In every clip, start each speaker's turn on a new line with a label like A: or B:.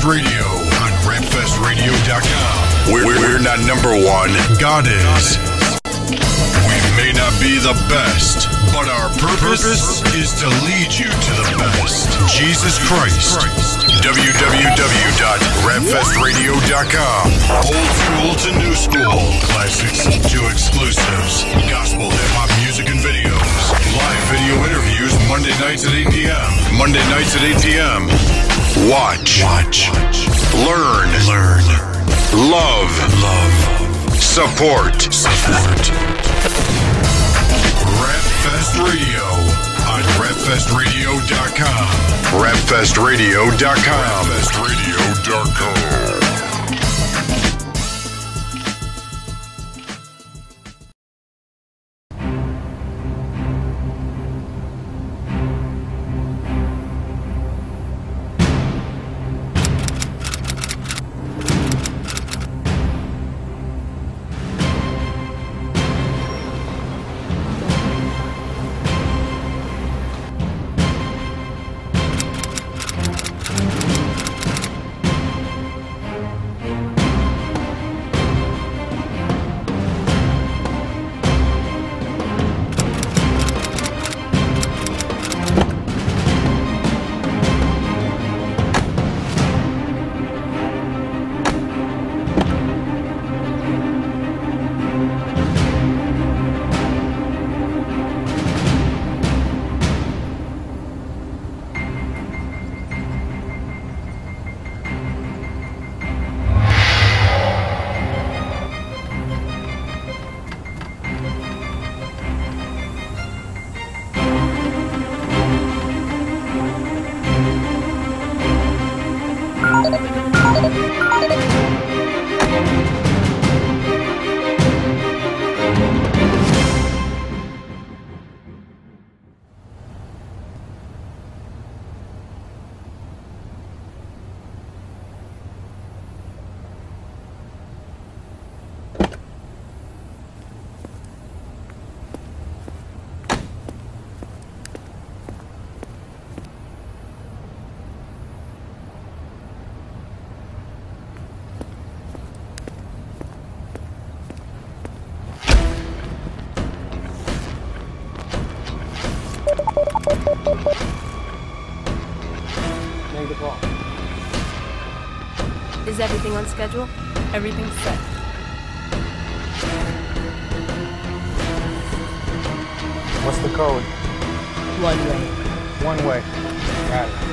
A: Rapfest Radio on rapfestradio.com. We're, we're not number one. God is. We may not be the best, but our purpose, is to lead you to the best. Jesus Christ. www.rapfestradio.com. Old school to new school. Classics to exclusives. Gospel hip hop music and videos. Live video interviews Monday nights at 8 p.m. Monday nights at 8 p.m. Watch. Watch. Learn. Learn. Love. Love. Support. Support. Rapfest Radio on rapfestradio.com. Rapfestradio.com. Rapfestradio.com.
B: Is everything on schedule?
C: Everything's set.
D: What's the code?
C: One way.
D: One way. Got it.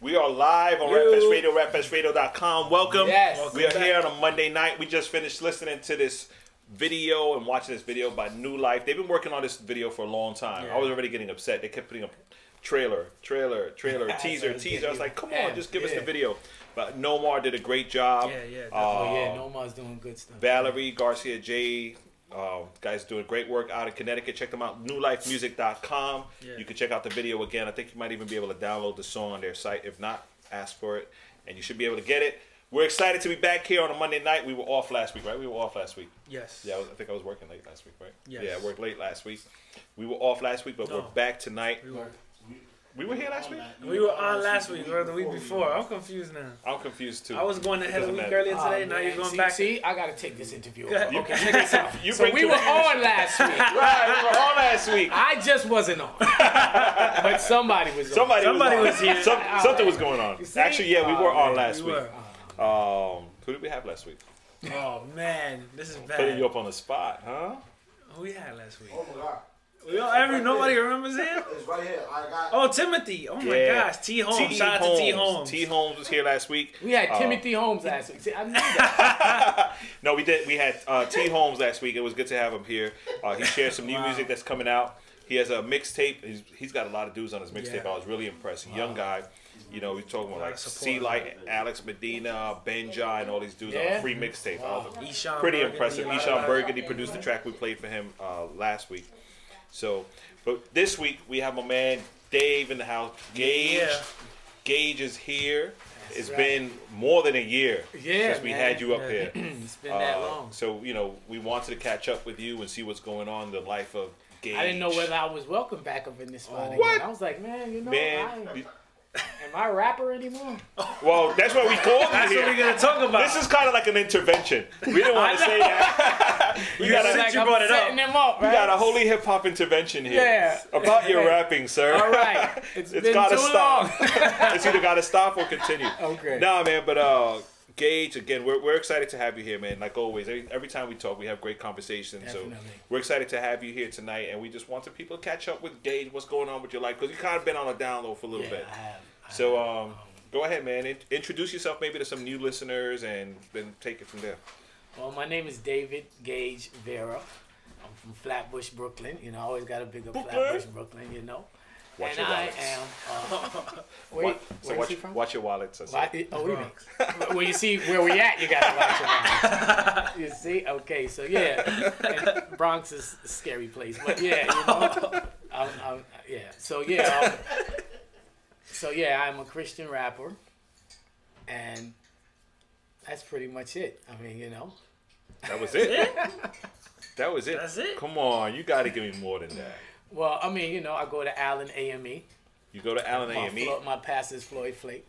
E: We are live on Rapfest Radio, rapfestradio.com. Welcome.
F: Yes.
E: We are here on a Monday night. We just finished listening to this video and watching this video by New Life. They've been working on this video for a long time. I was already getting upset. They kept putting up trailer, trailer, trailer, teaser, teaser. I was like, come
F: Yeah,
E: on, just give us the video. But Nomar did a great job.
G: Yeah, yeah, definitely.
E: Uh,
F: yeah, Noma's doing good stuff.
E: Valerie Garcia J. Uh, guys doing great work out in Connecticut. Check them out, newlifemusic.com.
G: Yeah.
E: You can check out the video again. I think you might even be able to download the song on their site. If not, ask for it, and you should be able to get it. We're excited to be back here on a Monday night. We were off last week, right? We were off last week.
G: Yes.
E: Yeah, I, was, I think I was working late last week, right?
G: Yes.
E: Yeah, I worked late last week. We were off last week, but we're back tonight.
G: We were,
E: We were here last week?
G: we were on last week or the week before. I'm confused now.
E: I'm confused too.
G: I was going ahead a week
E: matter.
G: earlier
F: Oh,
G: today. now
F: man.
G: you're going
F: see,
G: back.
F: See, I gotta take this interview.
G: Go.
E: You-
F: Okay, check this out.
E: You
F: so we were on last week.
E: Right, we were on last week.
F: I just wasn't on, but somebody was. on.
E: Somebody,
G: Somebody
E: was,
G: was here.
E: Some, something was going on. Actually, yeah, we were
F: Oh,
E: on
F: man,
E: last
G: we
E: week. Um, who did we have last week?
G: Oh man, this is bad.
E: Putting you up on the spot, huh?
G: Who we had last week?
H: Oh my god.
G: We all, every nobody remembers him.
H: It's right here. I got.
G: Oh, Timothy. Oh my
E: Yeah.
G: gosh, T Holmes. Shout out to T Holmes.
E: T Holmes was here last week.
F: We had
E: Uh,
F: Timothy Holmes last week. See, I knew that.
E: No, we did. We had uh, T Holmes last week. It was good to have him here. Uh, he shared some new
G: Wow.
E: music that's coming out. He has a mixtape. He's, he's got a lot of dudes on his mixtape.
G: Yeah.
E: I was really impressed. A young guy. You know, he's talking about like
G: of support.
E: C Light, Alex Medina, Benja, and all these dudes on a free mixtape. I was
G: Eshawn
E: pretty
G: Burgundy,
E: impressive.
G: a lot of
E: Eshawn
G: that.
E: Burgundy produced the track we played for him uh, last week. So, but this week we have my man Dave in the house. Gage,
G: Yeah.
E: Gage is here. It's
F: right.
E: been more than a year
F: Yeah,
E: since we
F: man.
E: had you up here.
F: it's been that
E: Uh,
F: long.
E: So you know, we wanted to catch up with you and see what's going on in the life of Gage.
F: I didn't know whether I was welcome back up in this spot again.
E: What?
F: I was like, man, you know,
E: Man,
F: I, am I a rapper anymore?
E: well, that's what we called you
G: That's what we're gonna talk about.
E: This is kind of like an intervention. We didn't want to say that. we
G: You
E: got a,
F: Like
G: you
F: I'm
G: brought it up.
F: setting them up,
E: we
F: right?
E: got a holy hip hop intervention here.
F: Yeah.
E: About your rapping, sir.
F: All right. It's
E: it's
F: been
E: gotta
F: too
E: stop.
F: long.
E: it's either gotta stop or continue.
F: Okay.
E: Nah, man, but uh, Gage, again, we're, we're excited to have you here, man. Like always, every, every time we talk, we have great conversations. So we're excited to have you here tonight, and we just wanted people to catch up with Gage, what's going on with your life, because you kind of been on a down low for a little
F: Yeah,
E: bit.
F: I have. I
E: So
F: have.
E: um, go ahead, man. In- introduce yourself maybe to some new listeners, and then take it from there.
F: Well, my name is David Gage Vera. I'm from Flatbush, Brooklyn. You know, I always got a big up
E: Brooklyn?
F: Flatbush, Brooklyn. You know.
E: Watch
F: and
E: your
F: I am. Uh, wait,
E: Wa- so watch,
F: is he from?
E: watch your wallets. I said.
F: Why- oh, we mix. well, you see where we at. You gotta watch your mouth. You see, okay, so yeah, and Bronx is a scary place, but yeah, you know, I'm, I'm, yeah. So yeah, um, so yeah, I'm a Christian rapper, and that's pretty much it. I mean, you know,
E: That was it. that was it.
G: That's it?
E: Come on, you got to give me more than that.
F: Well, I mean, you know, I go to Allen AME.
E: You go to Allen
F: My,
E: AME,
F: Flo- my pastor's Floyd Flake.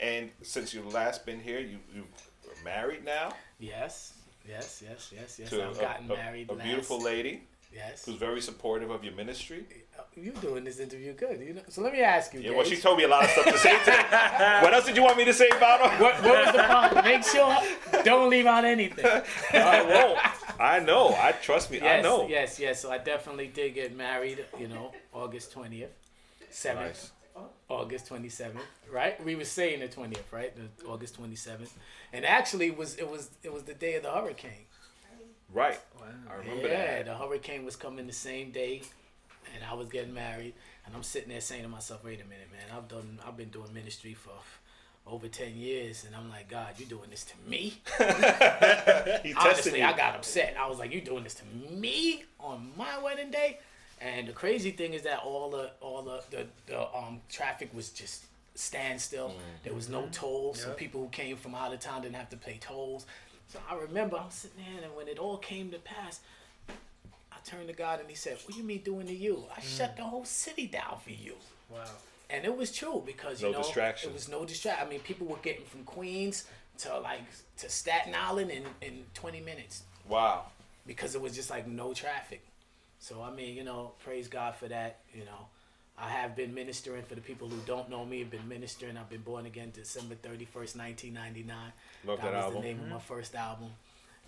E: and since you last been here, you you are married now
F: Yes, yes, yes, yes, yes.
E: to
F: I've
E: a,
F: gotten
E: a-
F: married.
E: a
F: last-
E: beautiful lady
F: Yes.
E: who's very supportive of your ministry.
F: You doing this interview good, you know. So let me ask you.
E: Yeah, well, she told me a lot of stuff to say today. what else did you want me to say about her?
F: what, what was the problem? Make sure don't leave out anything.
E: I won't. I know. I trust me.
F: Yes,
E: I know.
F: yes, yes. So I definitely did get married. You know, August twentieth, seventh,
E: Nice.
F: August twenty seventh. Right? We were saying the twentieth, right? The August twenty seventh, and actually it was it was it was the day of the hurricane.
E: Right. I remember
F: yeah,
E: that.
F: the hurricane was coming the same day and I was getting married, and I'm sitting there saying to myself, "Wait a minute, man. I've done, I've been doing ministry for over ten years, and I'm like, God, you doing this to me?" Honestly,
E: you.
F: I got upset. I was like, "You doing this to me on my wedding day?" And the crazy thing is that all the all the the, the um traffic was just standstill. There was no tolls, so
G: Yep.
F: people who came from out of town didn't have to pay tolls. So I remember I'm sitting there, and when it all came to pass, I turned to God and He said, "What do you mean doing to you? I mm. shut the whole city down for you."
G: Wow.
F: And it was true because you
E: No
F: know
E: distraction.
F: it was no distraction. I mean, people were getting from Queens to like to Staten Island in in 20 minutes
E: Wow.
F: because it was just like no traffic. So I mean, you know, praise God for that. You know, I have been ministering for the people who don't know me. I've been ministering. I've been born again December thirty first, nineteen ninety nine.
E: Love that
F: was
E: album.
F: the name of my mm-hmm. first album.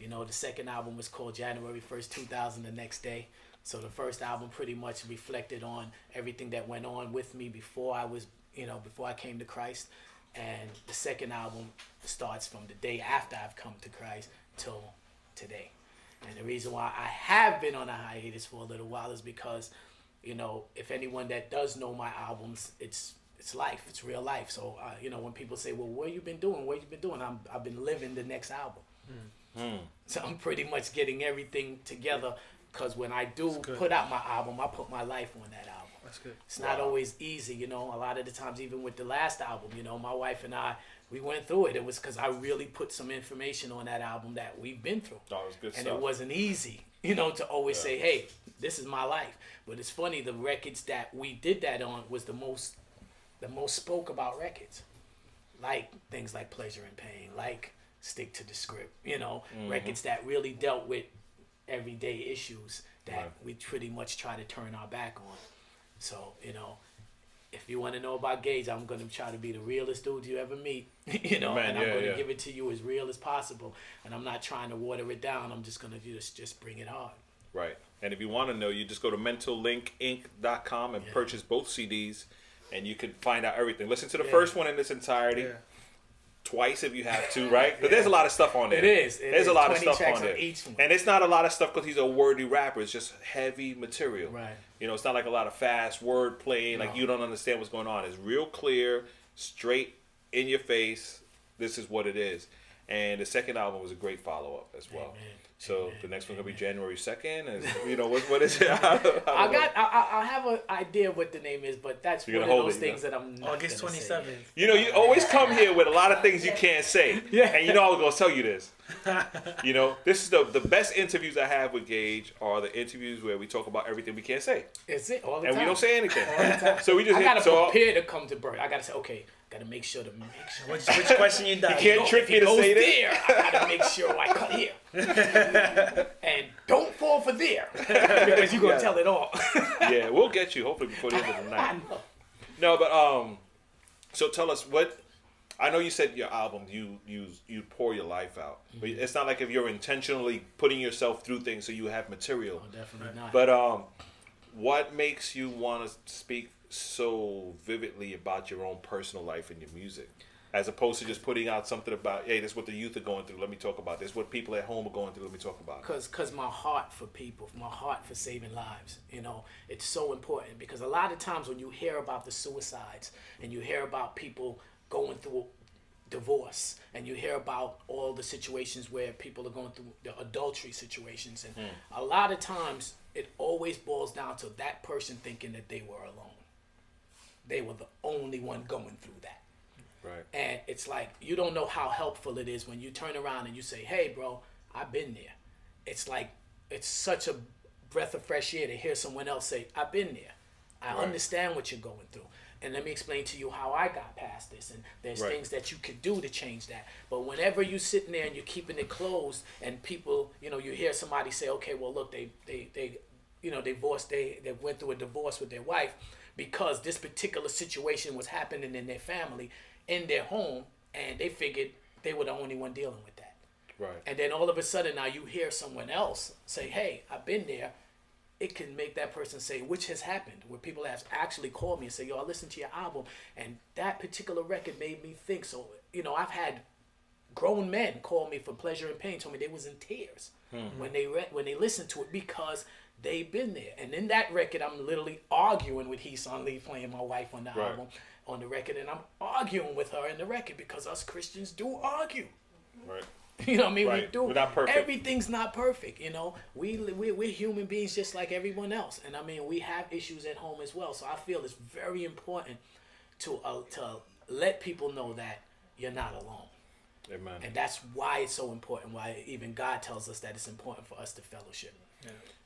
F: You know, the second album was called January first, two thousand. The next day. So the first album pretty much reflected on everything that went on with me before I was, you know, before I came to Christ. And the second album starts from the day after I've come to Christ till today. And the reason why I have been on a hiatus for a little while is because, you know, if anyone that does know my albums, it's it's life, it's real life. So, uh, you know, when people say, "Well, what you been doing? What you been doing?" I'm I've been living the next album. Hmm. So I'm pretty much getting everything together. Cause when I do put out my album, I put my life on that album.
G: That's good.
F: It's not always easy, you know. A lot of the times, even with the last album, you know, my wife and I, we went through it. It was because I really put some information on that album that we've been through.
E: It was good
F: and
E: stuff.
F: it wasn't easy, you know, to always say, "Hey, this is my life." But it's funny, the records that we did that on was the most, the most spoke about records, like things like "Pleasure and Pain," like "Stick to the Script," you know,
E: Mm-hmm.
F: records that really dealt with everyday issues that
E: Right.
F: we pretty much try to turn our back on. So, you know, if you want to know about Gage, I'm going to try to be the realest dude you ever meet, you know,
E: Man,
F: and I'm
E: yeah,
F: going to
E: yeah.
F: give it to you as real as possible. And I'm not trying to water it down. I'm just going to just just bring it hard.
E: Right. And if you want to know, you just go to mentallinkinc.com and
F: Yeah.
E: purchase both CDs, and you can find out everything. Listen to the
F: Yeah.
E: first one in its entirety.
G: Yeah.
E: Twice if you have to, right? But there's a lot of stuff on there.
F: It is. It
E: there's
F: is.
E: a lot of stuff on there, and it's not a lot of stuff because he's a wordy rapper. It's just heavy material.
F: Right.
E: You know, it's not like a lot of fast word play. Like you don't understand what's going on. It's real clear, straight in your face. This is what it is. And the second album was a great follow up as well.
F: Amen.
E: So
F: Amen.
E: the next one's gonna be January second, and you know what? What is it? I, I don't
F: I
E: know.
F: got. I, I- I have an idea what the name is, but that's
E: You're
F: one of
E: hold
F: those
E: it, you
F: things that I'm not
G: August
F: gonna
G: twenty
F: say.
G: seventh.
E: You know, you always come here with a lot of things you can't say.
F: Yeah.
E: And you know I was gonna tell you this. You know, this is the the best interviews I have with Gage are the interviews where we talk about everything we can't say.
F: It's it all the
E: And
F: time.
E: we don't say anything.
F: All the time.
E: So we just
F: I gotta
E: so
F: prepare to come to Bird. I gotta say, okay, gotta make sure to make sure.
G: Which, which question you die?
E: You can't
F: Go-
E: trick me to say
F: there, I gotta make sure I cut here. and don't fall for there because you're gonna
E: Yeah.
F: tell it all.
E: Yeah, we'll get you hopefully before the end of the night. No, but um so tell us what I know you said your album you you you pour your life out. But
F: Mm-hmm.
E: it's not like if you're intentionally putting yourself through things so you have material.
F: Oh, definitely not.
E: But um, what makes you want to speak so vividly about your own personal life and your music, as opposed to just putting out something about, hey, this is what the youth are going through. Let me talk about this. What people at home are going through. Let me talk about. it.
F: Cause, cause my heart for people, my heart for saving lives. You know, it's so important because a lot of times when you hear about the suicides and you hear about people going through divorce and you hear about all the situations where people are going through the adultery situations and hmm. a lot of times it always boils down to that person thinking that they were alone. They were the only one going through that.
E: Right.
F: And it's like you don't know how helpful it is when you turn around and you say, "Hey, bro, I've been there." It's like it's such a breath of fresh air to hear someone else say, "I've been there. I
E: Right.
F: understand what you're going through." And let me explain to you how I got past this. And there's
E: Right.
F: things that you could do to change that. But whenever you're sitting there and you're keeping it closed, and people, you know, you hear somebody say, "Okay, well, look, they, they, they, you know, they divorced, they, they went through a divorce with their wife because this particular situation was happening in their family, in their home, and they figured they were the only one dealing with that.
E: Right.
F: And then all of a sudden now you hear someone else say, "Hey, I've been there." It can make that person say, which has happened, where people have actually called me and say, "Yo, I listened to your album, and that particular record made me think." So, you know, I've had grown men call me for pleasure and pain, told me they was in tears hmm. when they read when they listened to it because they've been there. And in that record, I'm literally arguing with Heeson Lee playing my wife on the
E: Right.
F: album on the record, and I'm arguing with her in the record because us Christians do argue.
E: Right.
F: You know what I mean?
E: Right.
F: We do.
E: We're not perfect.
F: Everything's not perfect. You know, we we we're human beings just like everyone else, and I mean we have issues at home as well. So I feel it's very important to uh, to let people know that you're not alone,
E: Amen.
F: and that's why it's so important. Why even God tells us that it's important for us to fellowship.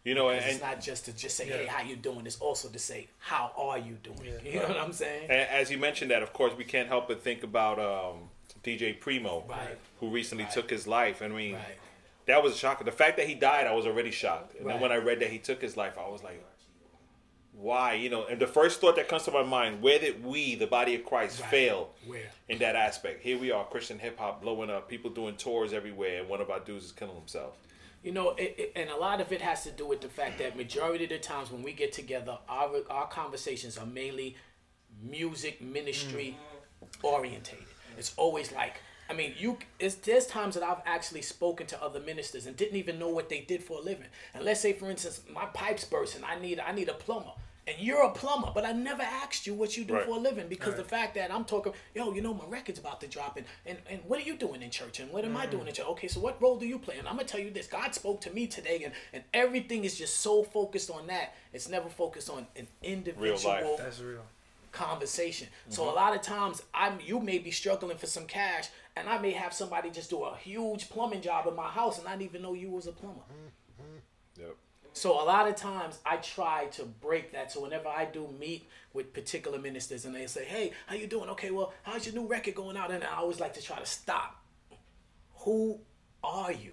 E: You know, and,
F: It's not just to just say, "Hey, how you doing?" It's also to say, "How are you doing?" You know what I'm saying?
E: and as you mentioned that, of course, we can't help but think about um, DJ Primo,
F: Right.
E: who recently
F: Right.
E: took his life. I mean,
F: Right.
E: that was a shock. The fact that he died, I was already shocked. And then when I read that he took his life, I was like, why? You know, and the first thought that comes to my mind, where did we, the body of Christ, fail
F: Where?
E: in that aspect? Here we are, Christian hip hop blowing up, people doing tours everywhere, and one of our dudes is killing himself.
F: You know, it, it, and a lot of it has to do with the fact that majority of the times when we get together, our our conversations are mainly music ministry orientated. It's always like, I mean, you. It's there's times that I've actually spoken to other ministers and didn't even know what they did for a living. And let's say, for instance, my pipes burst and I need I need a plumber. And you're a plumber, but I never asked you what you do
E: Right.
F: for a living because the fact that I'm talking, yo, you know, my record's about to drop, and, and, and what are you doing in church, and what am I doing in church? Okay, so what role do you play? And I'm gonna tell you this: God spoke to me today, and, and everything is just so focused on that. It's never focused on an individual
G: That's real.
F: conversation. So
E: Mm-hmm.
F: a lot of times, I'm you may be struggling for some cash, and I may have somebody just do a huge plumbing job in my house, and I didn't even know you was a plumber.
E: Yep.
F: So a lot of times I try to break that. So whenever I do meet with particular ministers and they say, "Hey, how you doing?" Okay, well, how's your new record going out? And I always like to try to stop. Who are you?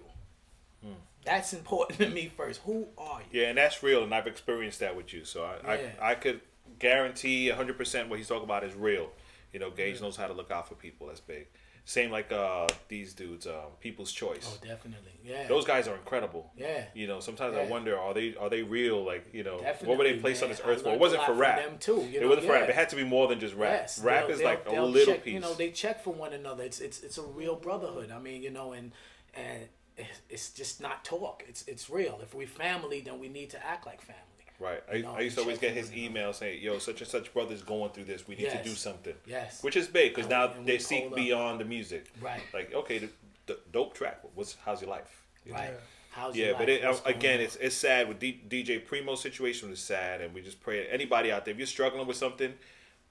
E: Hmm.
F: That's important to me first. Who are you?
E: Yeah, and that's real, and I've experienced that with you. So I,
F: Yeah.
E: I, I could guarantee 100% what he's talking about is real. You know, Gage knows how to look out for people. That's big. Same like uh, these dudes, um, People's Choice.
F: Oh, definitely. Yeah.
E: Those guys are incredible.
F: Yeah.
E: You know, sometimes I wonder, are they are they real? Like, you know, what were they placed on this earth for? It wasn't for rap.
F: them, too, you
E: it
F: know,
E: wasn't for rap. It had to be more than just rap.
F: Yes,
E: rap
F: they'll-
E: is like
F: they'll-
E: a
F: they'll
E: little
F: check,
E: piece.
F: You know, they check for one another. It's it's it's a real brotherhood. I mean, you know, and and it's- it's just not talk. It's it's real. If we family, then we need to act like family.
E: Right. I,
F: know,
E: I used to always get his email saying, "Yo, such and such brother's going through this. We need to do something."
F: Yes.
E: Which is big because now they seek
F: pull up.
E: beyond the music.
F: Right.
E: Like, okay, the, the dope track. What's how's your life? You know?
F: Right. How's
E: Yeah,
F: your
E: but
F: life?
E: it, again,
F: on?
E: it's it's sad with D, DJ Primo's situation was sad, and we just pray anybody out there if you're struggling with something,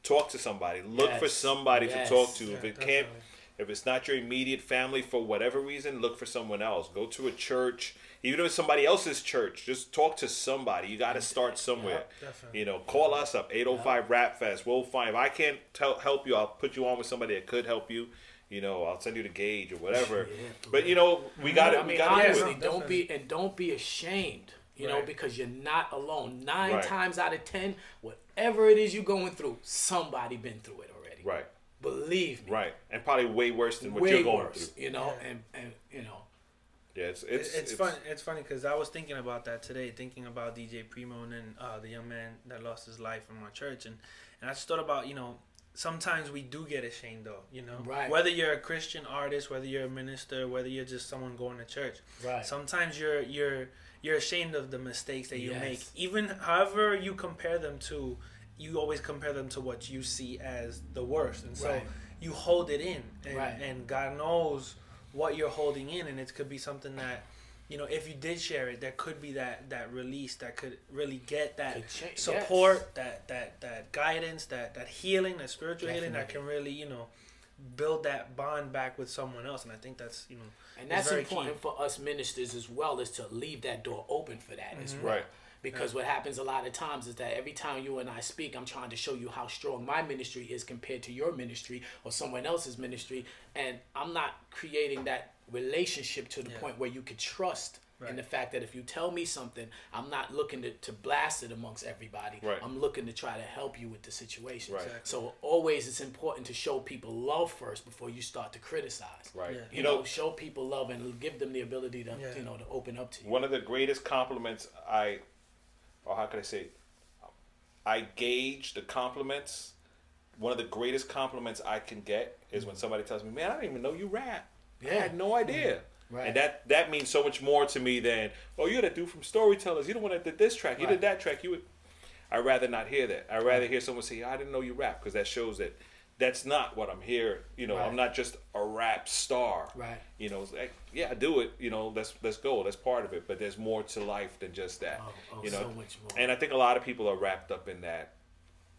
E: talk to somebody. Look for somebody
F: Yes.
E: to talk to.
G: Yeah,
E: if it can't,
G: definitely.
E: If it's not your immediate family for whatever reason, look for someone else. Go to a church, even if it's somebody else's church. Just talk to somebody. You got to start somewhere.
G: definitely.
E: You know, call us up 805 Rap Fest. We'll find. If I can't tell help you, I'll put you on with somebody that could help you. You know, I'll send you the Gage or whatever. yeah, but you know, we got
F: I
E: it.
F: mean,
E: We got
F: honestly,
E: to
F: don't be and don't be ashamed. You know, because you're not alone. Nine
E: Right.
F: times out of ten, whatever it is you're going through, somebody been through it already.
E: Right.
F: Believe me.
E: Right, and probably way worse than what
F: Way
E: you're going
F: worse.
E: through.
F: You know, and and you know,
E: Yeah, it's
G: It's,
E: it's
G: it's, funny. It's funny because I was thinking about that today, thinking about DJ Primo and then uh, the young man that lost his life in my church, and and I just thought about you know sometimes we do get ashamed though, you know,
F: Right.
G: whether you're a Christian artist, whether you're a minister, whether you're just someone going to church,
F: Right.
G: Sometimes you're you're you're ashamed of the mistakes that you
F: Yes.
G: make, even however you compare them to. You always compare them to what you see as the worst, and so
F: Right.
G: you hold it in, and,
F: Right.
G: and God knows what you're holding in, and it could be something that, you know, if you did share it, there could be that that release that could really get that
F: Could cha-
G: support,
F: yes.
G: that that that guidance, that that healing, that spiritual healing that can really, you know, build that bond back with someone else, and I think that's you know,
F: And that's important
G: key.
F: for us ministers as well, is to leave that door open for that as mm-hmm. well.
E: Right.
F: Because what happens a lot of times is that every time you and I speak, I'm trying to show you how strong my ministry is compared to your ministry or someone else's ministry, and I'm not creating that relationship to the
G: Yeah.
F: point where you could trust.
G: Right.
F: In the fact that if you tell me something, I'm not looking to, to blast it amongst everybody.
E: Right.
F: I'm looking to try to help you with the situation.
E: Right. Exactly.
F: So always it's important to show people love first before you start to criticize.
E: right.
G: Yeah.
F: You,
E: You
F: know,
E: know,
F: show people love and give them the ability to,
G: Yeah.
F: you know, to open up to you.
E: one of the greatest compliments I, or how could I say, I gauge the compliments. One of the greatest compliments I can get is when mm. somebody tells me, "Man, I didn't even know you rap.
F: Yeah.
E: I had no idea." Mm-hmm.
F: Right.
E: And that that means so much more to me than oh you're that dude from Storytellers. You the one that did this track. You
F: Right.
E: did that track. You would. I'd rather not hear that. I'd rather hear someone say I didn't know you rap because that shows that that's not what I'm here. You know,
F: Right.
E: I'm not just a rap star.
F: Right.
E: You know, like, yeah, I do it. You know, let's let's go. That's part of it. But there's more to life than just that.
F: Oh, oh,
E: you know,
F: so much more.
E: and I think a lot of people are wrapped up in that.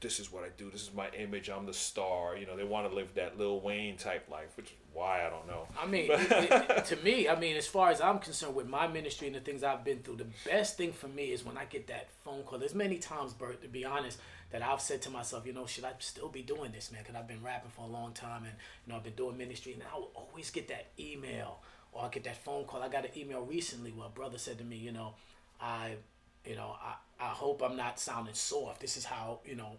E: This is what I do. This is my image. I'm the star. You know, they want to live that Lil Wayne type life, which is why I don't know.
F: I mean, it, it, to me, I mean, as far as I'm concerned with my ministry and the things I've been through, the best thing for me is when I get that phone call. There's many times, Bert, to be honest, that I've said to myself, you know, should I still be doing this, man? Because I've been rapping for a long time and, you know, I've been doing ministry. And I will always get that email or I get that phone call. I got an email recently where a brother said to me, you know, I, you know, I, I hope I'm not sounding soft. This is how, you know,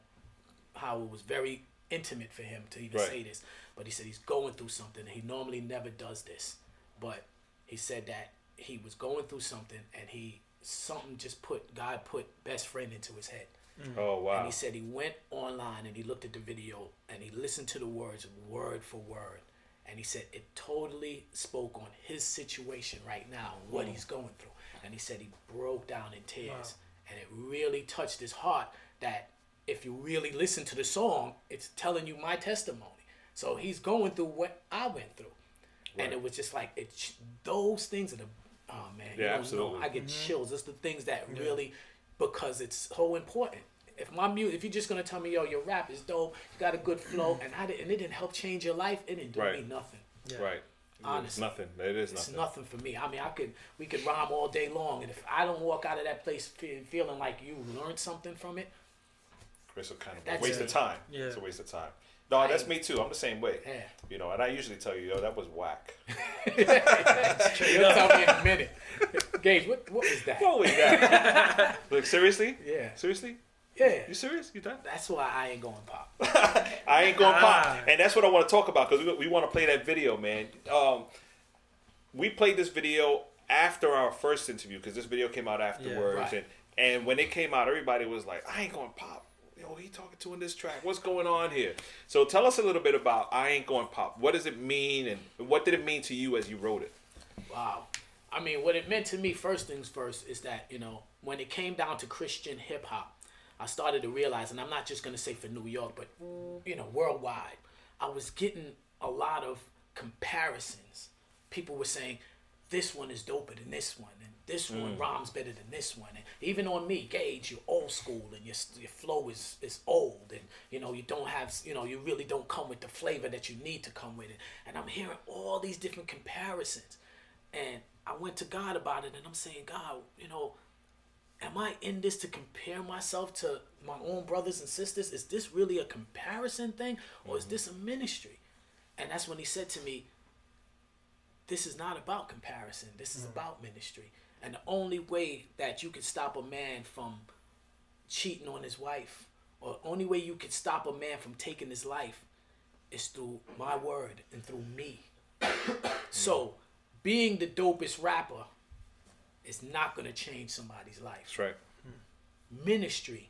F: how it was very intimate for him to even
E: Right.
F: say this. But he said he's going through something. He normally never does this, but he said that he was going through something and he something just put God put best friend into his head. Mm.
E: Oh wow!
F: And
E: wow.
F: he said he went online and he looked at the video and he listened to the words word for word. And he said it totally spoke on his situation right now, what mm. he's going through. And he said he broke down in tears. And it really touched his heart that if you really listen to the song, it's telling you my testimony. So he's going through what I went through. And it was just like it. Those things are the oh man,
E: Yeah,
F: don't know.
E: absolutely.
F: I get mm-hmm. chills. It's the things that really because it's so important. If my music, if you're just gonna tell me, yo, your rap is dope, you got a good flow, and I didn't, and it didn't help change your life, it didn't do me
E: Right.
F: nothing.
E: Right.
F: Honestly.
E: It's nothing. It is
F: It's
E: nothing.
F: nothing for me. I mean, I could we could rhyme all day long, and if I don't walk out of that place feeling like you learned something from it,
E: It's a kind of a
F: That's
E: waste
F: it.
E: of time.
G: Yeah.
E: It's a waste of time. No, that's me too. I'm the same way.
F: Yeah.
E: You know, and I usually tell you, yo, that was whack.
F: you'll tell me in a minute. Gage, what what was that?
E: What was that? Look, seriously?
F: Yeah.
E: Seriously?
F: Yeah,
E: You serious? You done?
F: that's why I ain't going pop.
E: I ain't going
G: Ah.
E: pop. And that's what I want to talk about because we, we want to play that video, man. Um, we played this video after our first interview because this video came out afterwards.
F: right.
E: And, and when it came out, everybody was like, I ain't going pop. Yo, he talking to in this track. What's going on here? So tell us a little bit about I Ain't Going Pop. What does it mean and what did it mean to you as you wrote it?
F: Wow. I mean, what it meant to me, first things first, is that, you know, when it came down to Christian hip hop, I started to realize, and I'm not just going to say for New York, but, you know, worldwide, I was getting a lot of comparisons. People were saying, this one is doper than this one, and this one mm. rhymes better than this one. And even on me, Gage, you're old school, and your, your flow is, is old, and, you know, you don't have, you know, you really don't come with the flavor that you need to come with it. And I'm hearing all these different comparisons. And I went to God about it and I'm saying, God, you know, am I in this to compare myself to my own brothers and sisters? Is this really a comparison thing or is mm-hmm. this a ministry? And that's when he said to me, This is not about comparison, this is mm. about ministry. And the only way that you can stop a man from cheating on his wife, or only way you can stop a man from taking his life is through my word and through me. So, being the dopest rapper is not going to change somebody's life.
E: That's right. Hmm.
F: Ministry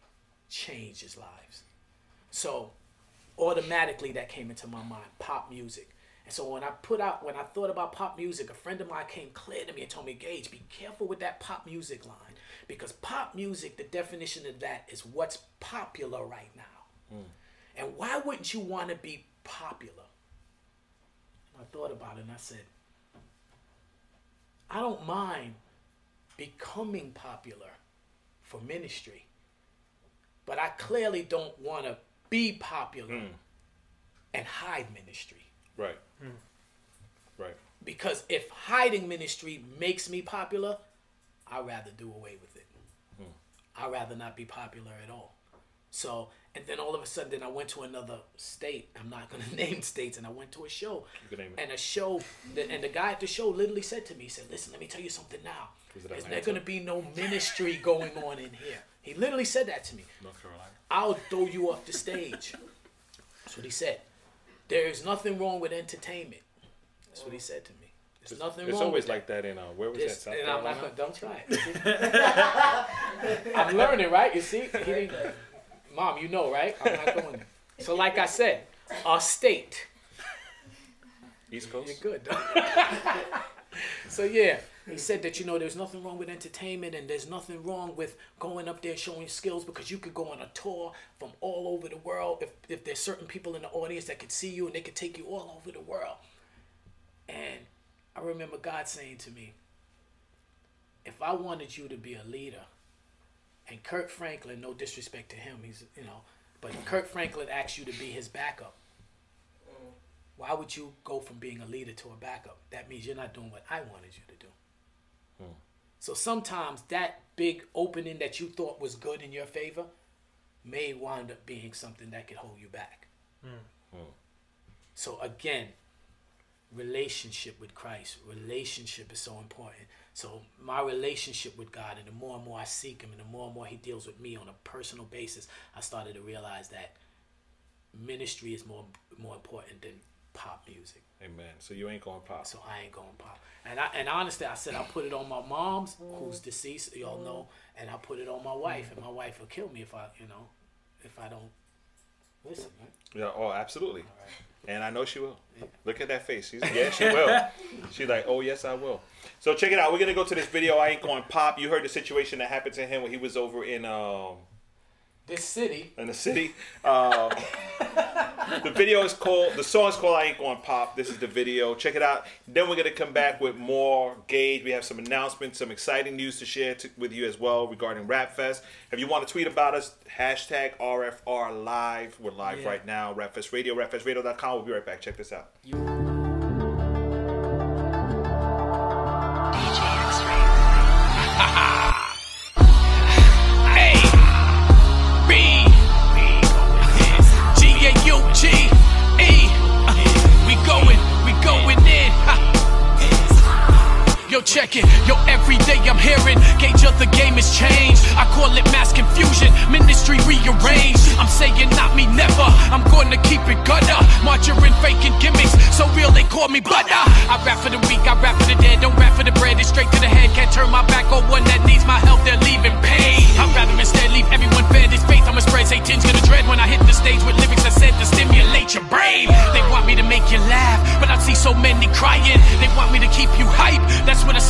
F: changes lives. So, automatically that came into my mind pop music. And so, when I put out, when I thought about pop music, a friend of mine came clear to me and told me, Gage, be careful with that pop music line. Because pop music, the definition of that is what's popular right now. Hmm. And why wouldn't you want to be popular? And I thought about it and I said, I don't mind becoming popular for ministry, but I clearly don't want to be popular hmm. and hide ministry.
E: Right. Hmm. Right.
F: Because if hiding ministry makes me popular, I'd rather do away with it. Hmm. I'd rather not be popular at all. So, and then all of a sudden, then I went to another state. I'm not going to name states, and I went to a show.
E: can name it.
F: And a show, and the guy at the show literally said to me, he said, "Listen, let me tell you something now.
E: Was it
F: There's not going to be no ministry going on in here." He literally said that to me.
E: North Carolina.
F: I'll throw you off the stage. That's what he said. There is nothing wrong with entertainment. That's what he said to me. There's nothing
E: It's
F: wrong
E: always
F: with that.
E: like that in uh, where was that?
F: This-
E: South
F: and I'm not gonna, don't try it. I'm learning, right? You see, He didn't- mom, you know, right? I'm not going there. So, like I said, our state.
E: East Coast.
F: You're good.
I: so yeah, he said that you know there's nothing wrong with entertainment and there's nothing wrong with going up there showing skills because you could go on a tour from all over the world if if there's certain people in the audience that could see you and they could take you all over the world. And I remember God saying to me, if I wanted you to be a leader, and Kirk Franklin, no disrespect to him, he's you know, but Kirk Franklin asked you to be his backup. Why would you go from being a leader to a backup? That means you're not doing what I wanted you to do. Hmm. So sometimes that big opening that you thought was good in your favor may wind up being something that could hold you back. Hmm. Hmm. So again, relationship with Christ, relationship is so important. So my relationship with God, and the more and more I seek Him, and the more and more He deals with me on a personal basis, I started to realize that ministry is more more important than pop music.
E: Amen. So you ain't going pop.
I: So I ain't going pop. And I and honestly, I said I put it on my mom's, who's deceased, y'all know, and I put it on my wife, and my wife will kill me if I, you know, if I don't listen. Right?
E: Yeah. Oh, absolutely. And I know she will. Look at that face. She's yeah, she will. She's like, oh yes, I will. So check it out. We're gonna go to this video. I ain't going pop. You heard the situation that happened to him when he was over in um
I: This city,
E: in the city. Um, the video is called. The song is called "I Ain't Going Pop." This is the video. Check it out. Then we're gonna come back with more Gage. We have some announcements, some exciting news to share to, with you as well regarding Rap Fest. If you want to tweet about us, hashtag RFR Live. We're live
G: Yeah.
E: right now. Rap Fest Radio, rapfestradio.com. We'll be right back. Check this out.
F: Hey, Yo, check it. Yo, every day I'm hearing gauge of the game has changed. I call it mass confusion, ministry rearranged. I'm saying not me, never. I'm gonna keep it gutter. Margarine faking gimmicks, so real they call me butter. I rap for the weak, I rap for the dead. Don't rap for the bread, it's straight to the head. Can't turn my back on one crying. They want me to keep you hype. That's what I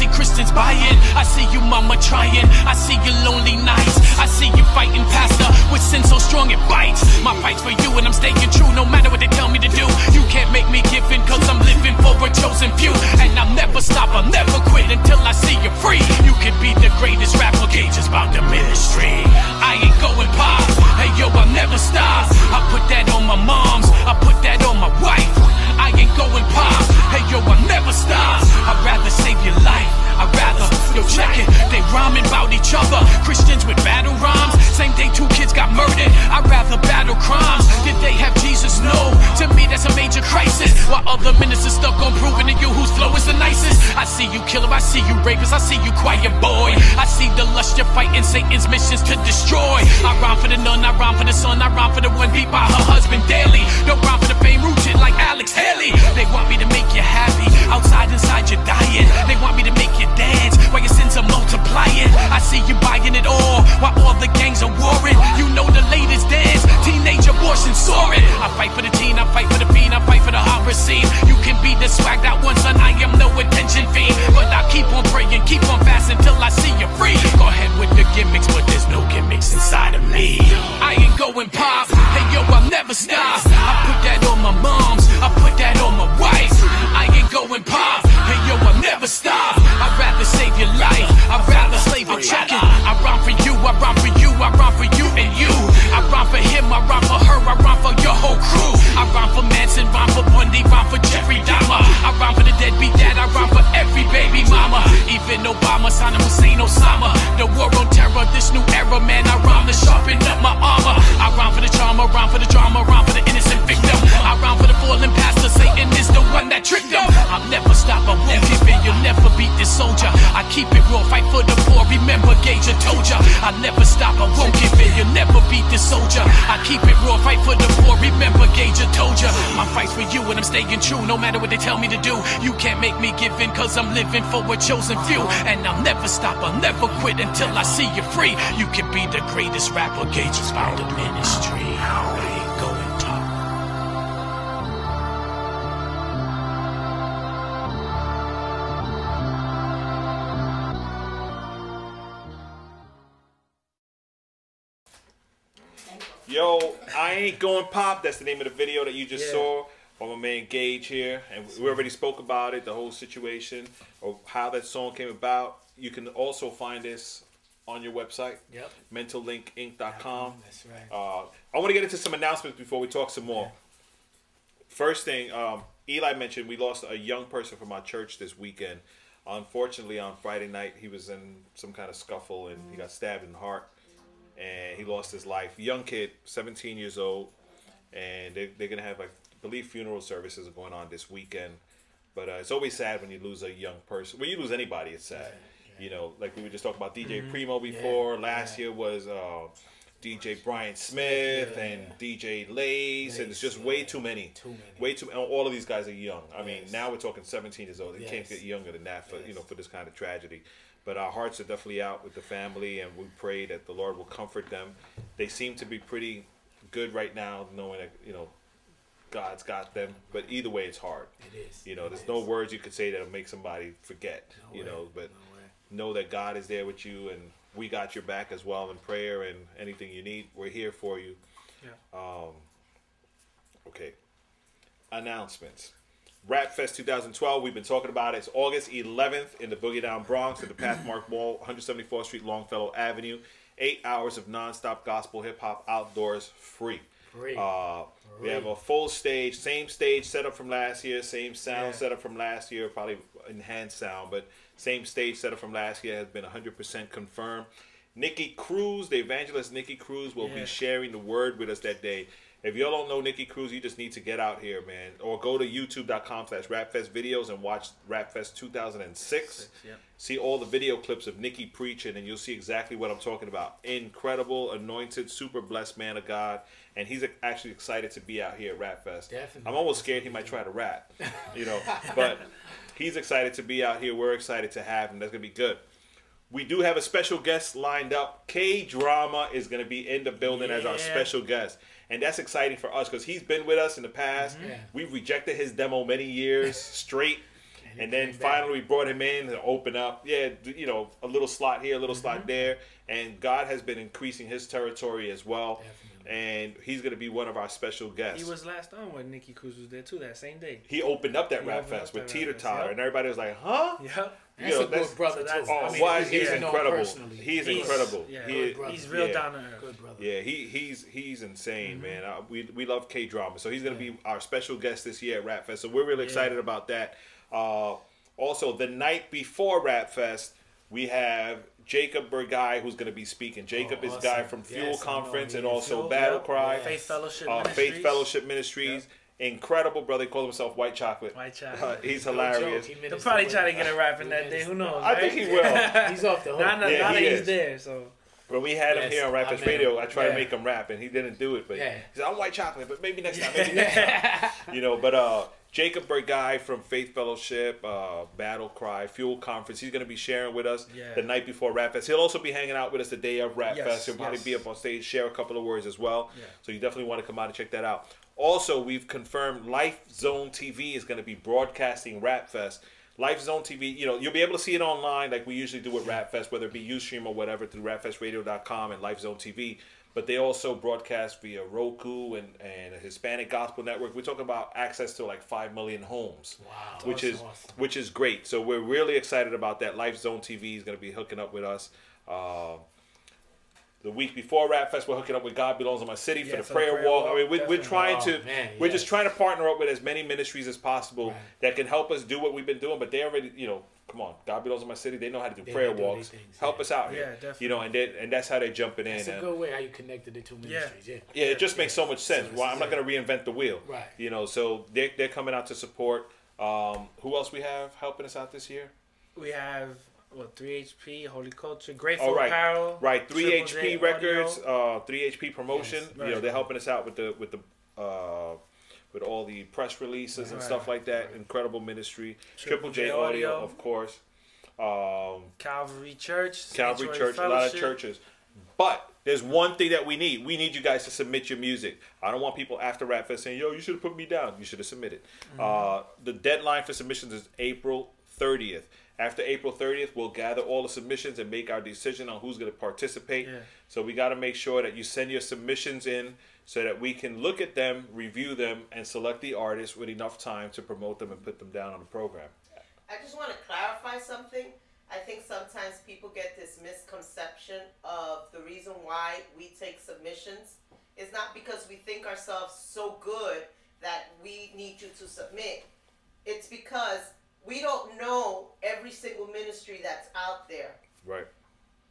F: buying. I see you, mama, trying. I see your lonely nights. I see you fighting, pastor, with sin so strong it bites. My fight's for you, and I'm staying true no matter what they tell me to do. You can't make me give in, cause I'm living for a chosen few. And I'll never stop, I'll never quit until I see you free. You could be the greatest rapper, Gage is about the ministry. I ain't going pop. Hey yo, I'll never stop. I put that on my moms, I put that on my wife. I ain't going pop. Hey yo, I'll never stop. I'd rather save your life. I'd rather, yo, check it. They rhyming about each other. Christians with battle rhymes. Same day two kids got murdered. I'd rather battle crimes. Did they have Jesus? No. To me, that's a major crisis. While other ministers stuck on proving to you whose flow is the nicest. I see you killer, I see you rapist, I see you quiet boy. I see the lust you're fighting, Satan's missions to destroy. I rhyme for the nun, I rhyme for the son, I rhyme for the one beat by her husband daily. Don't rhyme for the fame rooted like Alex Haley. They want me to make you happy. Outside, inside, you're dying. They want me to make you dance your sins are multiplying. I see you buying it all while all the gangs are warring. You know the latest dance, teenage abortion soaring. I fight for the teen, I fight for the fiend, I fight for the opera scene. You can be the swag that one, son. I am no attention fiend, but I keep on praying, keep on fasting till I see you free. Go ahead with the gimmicks, but there's no gimmicks inside of me. I ain't going pop. Hey yo, I'll never stop. I put that on my moms, I put that on my wife. I ain't going pop. Never stop. I'd rather save your life. I'd rather slave a check it. I rhyme for you, I rhyme for you, I rhyme for you and you. I rhyme for him, I rhyme for her, I rhyme for your whole crew. I rhyme for Manson, rhyme for Bundy, rhyme for Jeffrey Dahmer. I rhyme for the deadbeat dad, I rhyme for every baby mama. Even Obama, Saddam Hussein, Osama. The war on terror, this new era, man. I rhyme to sharpen up my armor. I rhyme for the charmer, rhyme for the drama, rhyme for the innocent victim. I rhyme for the fallen pastor, Satan is the one that tricked them. I'll never stop, I won't give in, you'll never beat this soldier. I keep it raw, fight for the poor, remember Gage, I told ya. I'll never stop, I won't give in, you'll never beat this soldier. I keep it raw, fight for the poor, remember Gage, I told ya. My fight's for you and I'm staying true, no matter what they tell me to do. You can't make me give in, cause I'm living for a chosen few. And I'll never stop, I'll never quit until I see you free. You can be the greatest rapper, Gage is found a ministry.
E: Yo, I ain't going pop. That's the name of the video that you just
G: Yeah.
E: saw from my man Gage here, and we already spoke about it, the whole situation of how that song came about. You can also find this on your website,
F: Yep.
E: mentallinkinc.com.
F: That's right.
E: Uh, I want to get into some announcements before we talk some more. First thing, um, Eli mentioned we lost a young person from our church this weekend. Unfortunately, on Friday night, he was in some kind of scuffle and he got stabbed in the heart and he lost his life. Young kid, 17 years old, and they, they're going to have, like, I believe funeral services are going on this weekend. But uh, it's always sad when you lose a young person. When you lose anybody, it's sad. You know, like we were just talking about DJ Primo before. Last year was uh, DJ Brian Smith
F: Yeah.
E: and DJ Lace, and it's just
F: Lace,
E: way too many.
F: Too many.
E: Way too. And all of these guys are young. I mean,
F: Yes.
E: now we're talking 17 years old. They can't get younger than that for you know for this kind of tragedy. But our hearts are definitely out with the family, and we pray that the Lord will comfort them. They seem to be pretty good right now, knowing that you know God's got them. But either way, it's hard.
F: It is.
E: You know,
F: It
E: there's
F: is.
E: no words you could say that'll make somebody forget.
F: No
E: you
F: way.
E: know, but
F: No
E: know that God is there with you, and we got your back as well in prayer and anything you need. We're here for you.
G: Yeah.
E: Um, okay. Announcements. Rap Fest 2012. We've been talking about it. It's August 11th in the Boogie Down Bronx at the Pathmark Mall, 174th Street, Longfellow Avenue. Eight hours of nonstop gospel hip hop outdoors, free.
F: Free.
E: Uh, we have a full stage, same stage setup from last year, same sound
G: Yeah.
E: setup from last year, probably enhanced sound, but same stage setup from last year has been 100% confirmed. Nicky Cruz, the evangelist Nicky Cruz, will
G: Yeah.
E: be sharing the word with us that day. If y'all don't know Nicky Cruz, you just need to get out here, man. Or go to youtube.com slash rapfest videos and watch Rapfest 2006.
G: Six.
E: See all the video clips of Nicky preaching, and you'll see exactly what I'm talking about. Incredible, anointed, super blessed man of God, and he's actually excited to be out here at Rapfest.
F: Definitely.
E: I'm almost scared he might try to rap, you know, but he's excited to be out here. We're excited to have him. That's gonna be good. We do have a special guest lined up. K Drama is going to be in the building as our special guest. And that's exciting for us because he's been with us in the past.
F: Yeah.
E: We've rejected his demo many years straight.
F: And
E: And then finally we brought him in to open up. Yeah, you know, a little slot here, a little
F: Mm-hmm.
E: slot there. And God has been increasing his territory as well.
F: Definitely.
E: And he's going to be one of our special guests.
G: He was last on when Nicky Cruz was there too that same day.
E: He opened up that
G: He
E: rap fest with Teeter Totter. And everybody was like, huh?
G: Yep.
F: That's
E: You know,
F: a
E: that's-
F: good brother
G: that's-
F: too.
E: Oh,
G: I mean,
E: why
G: he's-
E: he's,
G: he's
E: incredible.
F: personally.
E: He's,
G: He's-
E: incredible.
G: yeah.
E: He-
F: Good brother.
G: He's real
E: yeah.
G: down to earth.
F: Good brother.
E: Yeah, he he's he's insane,
F: Mm-hmm.
E: man. Uh, we we love K drama, so he's gonna be our special guest this year at Rap Fest. So we're really excited about that. Uh, also, the night before Rap Fest, we have Jacob Burgai who's gonna be speaking. Jacob
F: Oh,
E: is a guy from Fuel
F: Yes,
E: Conference and also
G: Fuel,
E: Battle
G: yep.
E: Cry,
G: Faith Fellowship
E: uh,
G: Ministries.
E: Faith Fellowship Ministries. Incredible brother. He calls himself White Chocolate.
G: White Chocolate.
E: Uh, he's
F: No
E: hilarious.
F: joke, he
G: They'll probably
F: with-
G: try to get a rap in that day. Who knows?
E: I think
G: right?
E: he will.
F: He's off the hook.
G: Not, not,
E: Yeah,
G: now
E: he
G: that he's
E: is.
G: there, so
E: When we had him here on Rap
F: I
E: Fest. Radio, I tried to make him rap, and he didn't do it. But
F: Yeah.
E: he said, "I'm White Chocolate, but maybe next time." Maybe next time. you know, but uh, Jacob Burgai from Faith Fellowship, uh, Battle Cry, Fuel Conference, he's going to be sharing with us
G: Yeah.
E: the night before Rap Fest. He'll also be hanging out with us the day of Rap
G: Yes,
E: Fest. He'll probably
G: yes.
E: be up on stage, share a couple of words as well.
G: Yeah.
E: So you definitely want to come out and check that out. Also, we've confirmed Life Zone TV is going to be broadcasting Rap Fest. Life Zone TV, you know, you'll be able to see it online like we usually do with Rap Fest, whether it be Ustream or whatever through rapfestradio.com and Life Zone TV. But they also broadcast via Roku and, and a Hispanic Gospel Network. We're talking about access to like five million homes,
F: Wow,
E: which is
F: awesome.
E: which is great. So we're really excited about that. Life Zone TV is going to be hooking up with us. Um, the week before Rap Fest, we're hooking up with God Belongs in My City for
G: Yeah,
E: the prayer,
G: prayer
E: walk. I mean, we're, we're trying
F: Oh,
E: to,
F: man,
E: we're
F: yes.
E: just trying to partner up with as many ministries as possible
F: Right.
E: that can help us do what we've been doing. But they already, you know, come on, God Belongs in My City. They know how to do
F: They
E: prayer walks.
F: things,
E: help
F: yeah.
E: us out
G: Yeah,
E: here.
G: definitely.
E: You know, and they, and that's how they're jumping in.
F: It's a good way how you connected the two ministries. Yeah.
E: yeah, it just makes so much sense.
F: So
E: Why I'm not going to reinvent the wheel.
F: Right.
E: You know, so they're, they're coming out to support. Um, who else we have helping us out this year?
G: we have what 3HP, Holy Culture, Grateful
E: Oh, right,
G: Apparel,
E: right.
G: 3HP
E: Records, uh, Three HP Promotion.
F: Yes,
E: You know, they're helping us out with the with the uh, with all the press releases and stuff like that. Incredible ministry. Triple, J, Audio, of course. Um,
G: Calvary Church,
E: Calvary Church, a lot of churches. But there's one thing that we need. We need you guys to submit your music. I don't want people after Rap Fest saying, "Yo, you should have put me down." You should have submitted.
G: Mm-hmm.
E: Uh, the deadline for submissions is April 30th. After April 30th, we'll gather all the submissions and make our decision on who's going to participate.
G: Yeah.
E: So we got to make sure that you send your submissions in so that we can look at them, review them, and select the artists with enough time to promote them and put them down on the program.
I: I just want to clarify something. I think sometimes people get this misconception of the reason why we take submissions is not because we think ourselves so good that we need you to submit. It's because we don't know every single ministry that's out there.
E: Right.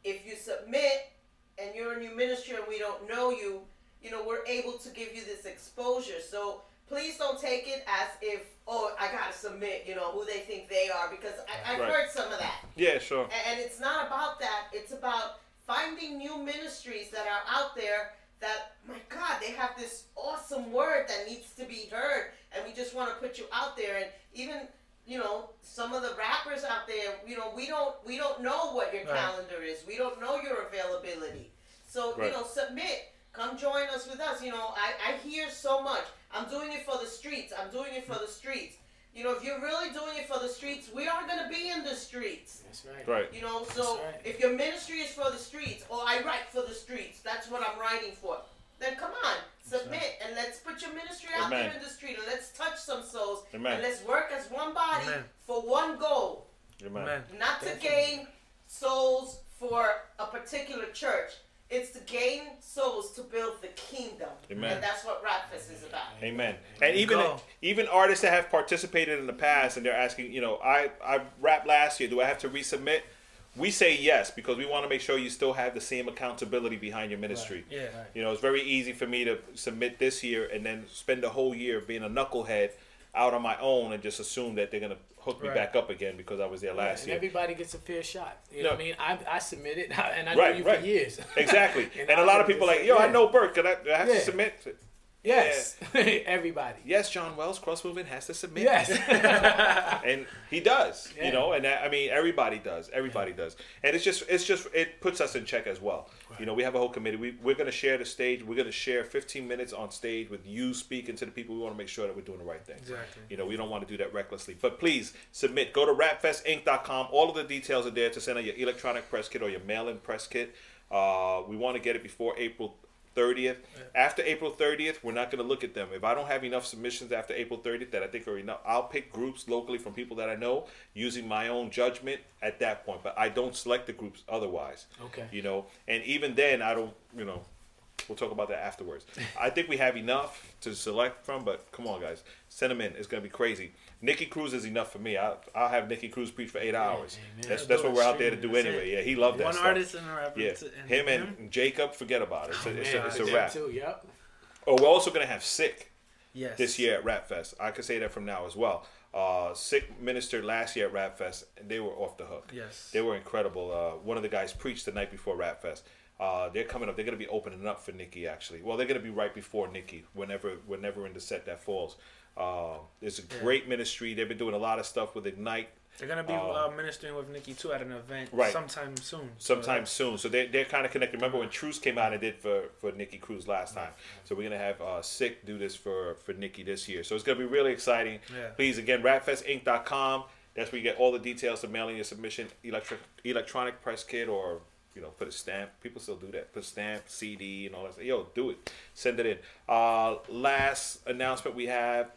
I: If you submit and you're a new ministry and we don't know you, you know, we're able to give you this exposure. So please don't take it as if, oh, I gotta submit, you know, who they think they are, because I, I've
E: Right.
I: heard some of that.
E: Yeah, sure.
I: And, and it's not about that. It's about finding new ministries that are out there that, my God, they have this awesome word that needs to be heard, and we just want to put you out there. And even, you know, some of the rappers out there, you know, we don't we don't know what your
G: Right.
I: calendar is. We don't know your availability. So
E: Right.
I: you know, submit. Come join us with us. You know, I, I hear so much. I'm doing it for the streets. I'm doing it for the streets. You know, if you're really doing it for the streets, we are gonna be in the streets.
F: That's right.
E: Right.
I: You know, so
F: right.
I: if your ministry is for the streets, or I write for the streets, that's what I'm writing for. Then come on, submit, and let's put your ministry out there in the street, and let's touch some souls,
E: Amen.
I: and let's work as one body
G: Amen.
I: for one goal,
E: Amen.
I: Not to
F: Definitely.
I: gain souls for a particular church. It's to gain souls to build the kingdom,
E: Amen.
I: and that's what Rapfest is about.
E: Amen. And even
G: Go.
E: even artists that have participated in the past and they're asking, you know, I I rapped last year. Do I have to resubmit? We say yes because we want to make sure you still have the same accountability behind your ministry.
G: Yeah.
E: You know, it's very easy for me to submit this year and then spend the whole year being a knucklehead out on my own and just assume that they're gonna hook me
G: Right.
E: back up again because I was there
F: Yeah,
E: last
F: and
E: year.
F: everybody gets a fair shot. You
E: No.
F: know what I mean? I, I submitted, and I
E: Right,
F: knew you
E: right.
F: for years.
E: Exactly.
F: And
E: and a lot of people like, yo, I know Burke, Can I, I have
F: Yeah.
E: to submit?
F: Yes, everybody.
E: Yes, John Wells, cross movement has to submit.
F: Yes.
E: and he does
F: Yeah.
E: you know and that, i mean everybody does. Everybody does. And it's just it's just it puts us in check as well. You know we have a whole committee. We, we're going to share the stage. We're going to share 15 minutes on stage with you speaking to the people. We want to make sure that we're doing the right thing.
G: Exactly.
E: you know we don't want to do that recklessly. But please submit. Go to rapfestinc.com all of the details are there to send out your electronic press kit or your mail-in press kit. Uh, we want to get it before april 30th. After April 30th, we're not going to look at them. If I don't have enough submissions after April 30th that I think are enough, I'll pick groups locally from people that I know using my own judgment at that point. But I don't select the groups otherwise.
F: Okay.
E: You know, and even then, I don't, you know, we'll talk about that afterwards. I think we have enough to select from, but come on, guys, send them in. It's going to be crazy. Nicky Cruz is enough for me. I, I'll have Nicky Cruz preach for eight hours.
F: amen.
E: That's, that's what we're out there to do anyway. Yeah, he loved that
G: One
E: stuff.
G: artist and a rapper.
E: Yeah,
G: to- and
E: him and Jacob, forget about it. It's a, it's a, it's
F: I
E: a
F: did
E: wrap.
F: Too. Yep.
E: Oh, we're also gonna have Sick
G: yes.
E: this year at Rap Fest. I could say that from now as well. Uh, Sick ministered last year at Rap Fest, and they were off the hook.
G: Yes.
E: they were incredible. Uh, one of the guys preached the night before Rap Fest. Uh, they're coming up. They're gonna be opening up for Nicky actually. Well, they're gonna be right before Nicky, whenever whenever in the set that falls. Uh, it's a great ministry. They've been doing a lot of stuff with Ignite.
G: They're gonna be
E: Uh,
G: uh, ministering with Nicky too at an event
E: Right.
G: sometime soon. So
E: sometime soon. So they they're kind of connected. Remember when Truce came out and did for for Nicky Cruz last time. So we're gonna have uh, Sick do this for for Nicky this year. So it's gonna be really exciting.
G: Yeah.
E: Please again, rapfestinc.com. That's where you get all the details to mailing your submission, electric electronic press kit or you know put a stamp. People still do that. Put a stamp, CD, and all that. Yo, do it. Send it in. Uh, last announcement we have.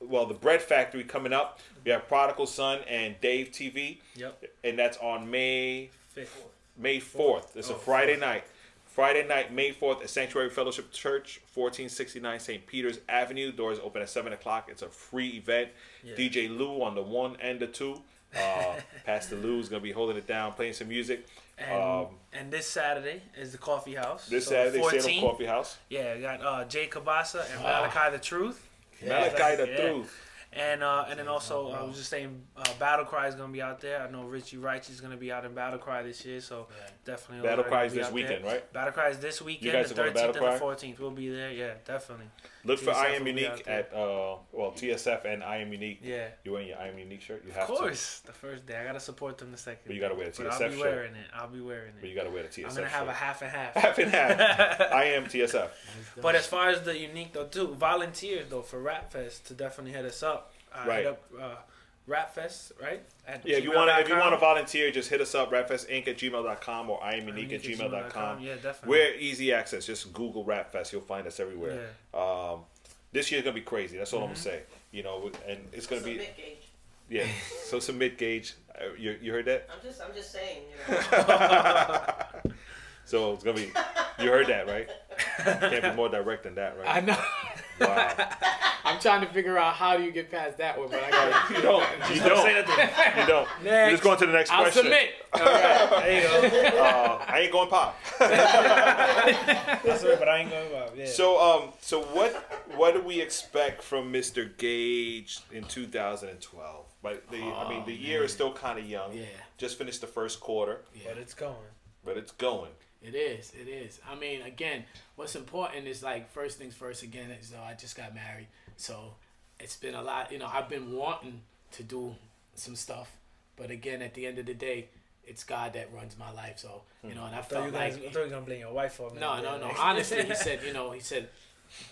E: Well, the Bread Factory coming up. We have Prodigal Son and Dave TV.
G: Yep.
E: And that's on May
G: Fifth.
E: May 4th. It's a
G: Oh,
E: Friday
G: fourth.
E: night. Friday night, May 4th at Sanctuary Fellowship Church, 1469 St. Peter's Avenue. Doors open at 7 o'clock. It's a free event.
G: Yeah.
E: DJ Lou on the one and the two. Uh, Pastor Lou is going to be holding it down, playing some music.
G: And,
E: Um,
G: and this Saturday is the Coffee House.
E: This
G: So
E: Saturday,
G: 14,
E: Salem Coffee House.
G: Yeah, we got uh, Jay Cabasa and
F: Ah.
G: Malachi the Truth.
E: Malachi the
G: Yeah.
E: Truth.
G: And uh, and then also I was just saying uh, Battle Cry is gonna be out there. I know Richie Righteous is gonna be out in Battle Cry this year, so definitely.
E: Battle is this weekend,
G: there.
E: right?
G: Battle Cry is this weekend, the
E: are going to
G: thirteenth and the fourteenth. We'll be there. Yeah, definitely.
E: Look for I Am Unique at, uh, well, TSF and I Am Unique.
G: Yeah.
E: You wearing your I Am Unique shirt? You
G: Of
E: have to.
G: course, the first day I gotta support them the second.
E: But you gotta wear a
G: But I'll
E: TSF
G: be
E: shirt.
G: wearing it. I'll be wearing it.
E: But you got to wear the TSF
G: I'm gonna have a half and half.
E: half and half. I am TSF.
G: But as far as the unique though too, volunteers though for Rap Fest to definitely hit us up. I
E: Right.
G: hit up uh, Rapfest, right? At
E: Yeah, if you want to, if you want to volunteer, just hit us up, rapfestinc at gmail.com or I am unique at
G: Unique at
E: gmail.com.
G: gmail.com. Yeah, definitely.
E: We're easy access. Just Google Rapfest. You'll find us everywhere. Um, this year's going to be crazy. That's all I'm going to
G: Mm-hmm.
E: say. You know, and it's going to be,
I: Submit Gage.
E: yeah. So submit Gage. Uh, you, you heard that?
I: I'm just, I'm just saying. You know.
E: So it's going to be, you heard that, right? Can't be more direct than that, right?
F: I know.
E: Wow.
F: I'm trying to figure out how do you get past that one, but I got it.
E: You don't. You don't.
G: Say nothing.
E: You don't. You're just going to the next
F: I'll
E: question.
F: submit. All right.
G: There you go.
E: Uh, I ain't going pop.
G: That's right, but I ain't going about. Yeah.
E: So um, so what what do we expect from Mr. Gage in 2012? But the I mean the year is still kind of young.
F: Yeah.
E: Just finished the first quarter, Yeah.
G: but it's going.
E: but it's going.
F: It is. It is. I mean, again, what's important is like first things first. Again, is though I just got married, so it's been a lot. You know, I've been wanting to do some stuff, but again, at the end of the day, it's God that runs my life. So you hmm. know, and I
G: I thought, you
F: felt
G: guys,
F: like
G: I thought you were gonna blame your wife for me.
F: no, no, no. Honestly, he said, you know, he said,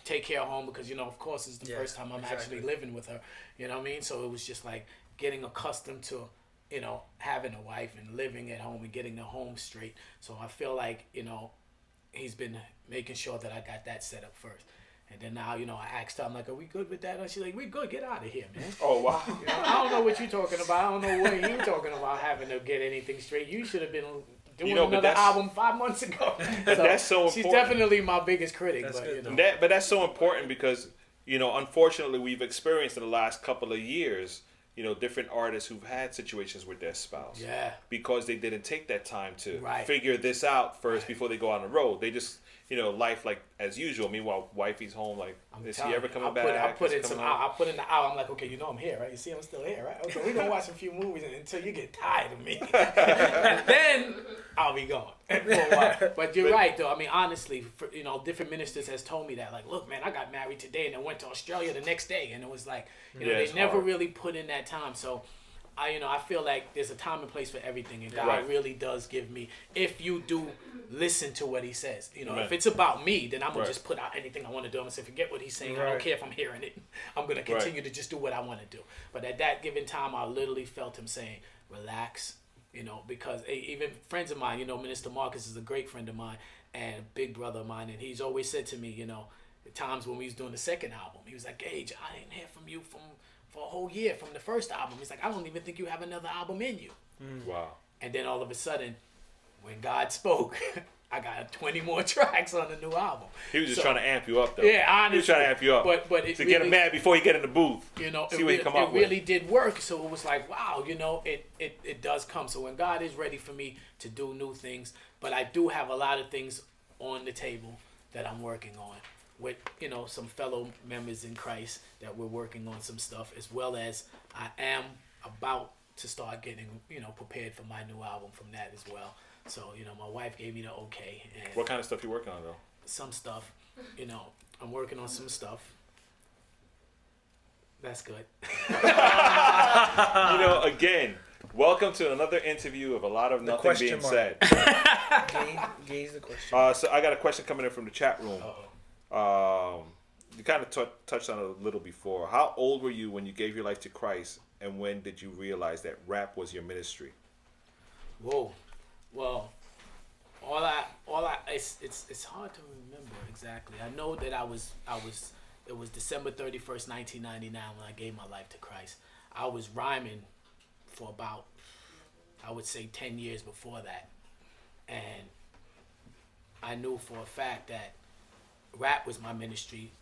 F: take care of home because you know, of course, it's the
G: Yeah,
F: first time I'm
G: exactly.
F: actually living with her. You know what I mean? So it was just like getting accustomed to, you know, having a wife and living at home and getting the home straight. So I feel like you know, he's been making sure that I got that set up first. And then now, you know, I asked her, I'm like, are we good with that? And she's like, we good. Get out of here, man.
E: Oh wow.
F: You know, I don't know what you're talking about. I don't know what you're talking about having to get anything straight. You should have been doing
E: You know,
F: another album five months ago. So
E: that's so
F: She's definitely my biggest critic.
G: That's
F: but,
G: good,
F: you know,
E: that, but that's so important because you know, unfortunately, we've experienced in the last couple of years, you know, different artists who've had situations with their spouse.
F: Yeah.
E: Because they didn't take that time to
F: Right.
E: figure this out first before they go on the road. They just, you know, life like as usual. Meanwhile, wifey's home. Like,
F: I'm
E: is he ever coming
F: I
E: back?
F: Put, I put in some. I. I put in the hour. I'm like, okay, you know I'm here, right? You see, I'm still here, right? Okay, we gonna watch a few movies until you get tired of me, and then I'll be gone for a while. But you're right, though. I mean, honestly, for, you know, different ministers has told me that. Like, look, man, I got married today and then went to Australia the next day, and it was like, you know,
E: Yeah,
F: they never
E: hard.
F: really put in that time. So. I, you know, I feel like there's a time and place for everything, and God
E: Right.
F: really does give me. If you do listen to what He says, you know,
E: Amen.
F: if it's about me, then I'm gonna
E: Right.
F: just put out anything I want to do. I'm gonna say, forget what He's saying. I don't care if I'm hearing it. I'm gonna continue to just do what I want to do. But at that given time, I literally felt Him saying, relax, you know, because even friends of mine, you know, Minister Marcus is a great friend of mine and a big brother of mine, and he's always said to me, you know, times when we was doing the second album, he was like, Gage, I didn't hear from you from for a whole year from the first album. He's like, I don't even think you have another album in you. Mm.
E: Wow.
F: And then all of a sudden, when God spoke, I got 20 more tracks on the new album.
E: He was just
F: So-
E: trying to amp you up, though.
F: Yeah, honestly.
E: He was trying to amp you up.
F: But but it
E: to get him mad before you get in the booth.
F: you know,
E: See
F: it,
E: what
F: re-
E: you come
F: it
E: up with.
F: really did work. So it was like, wow, you know, it, it, it does come. So when God is ready for me to do new things, but I do have a lot of things on the table that I'm working on with, you know, some fellow members in Christ that we're working on some stuff, as well as I am about to start getting, you know, prepared for my new album from that as well. So, you know, my wife gave me the okay and
E: What kind of stuff you working on, though?
F: some stuff, you know, I'm working on some stuff. That's good.
E: you know, again, welcome to another interview of a lot of nothing being
G: mark.
E: said.
G: Gage, gauge the question.
E: Uh, so I got a question coming in from the chat room. Um, you kind of t- touched on it a little before. How old were you when you gave your life to Christ, and when did you realize that rap was your ministry?
F: Whoa. Well, all I, all I, it's, it's, it's hard to remember exactly. I know that I was, I was, it was December thirty first, nineteen ninety nine, when I gave my life to Christ. I was rhyming for about, I would say, ten years before that, and I knew for a fact that rap was my ministry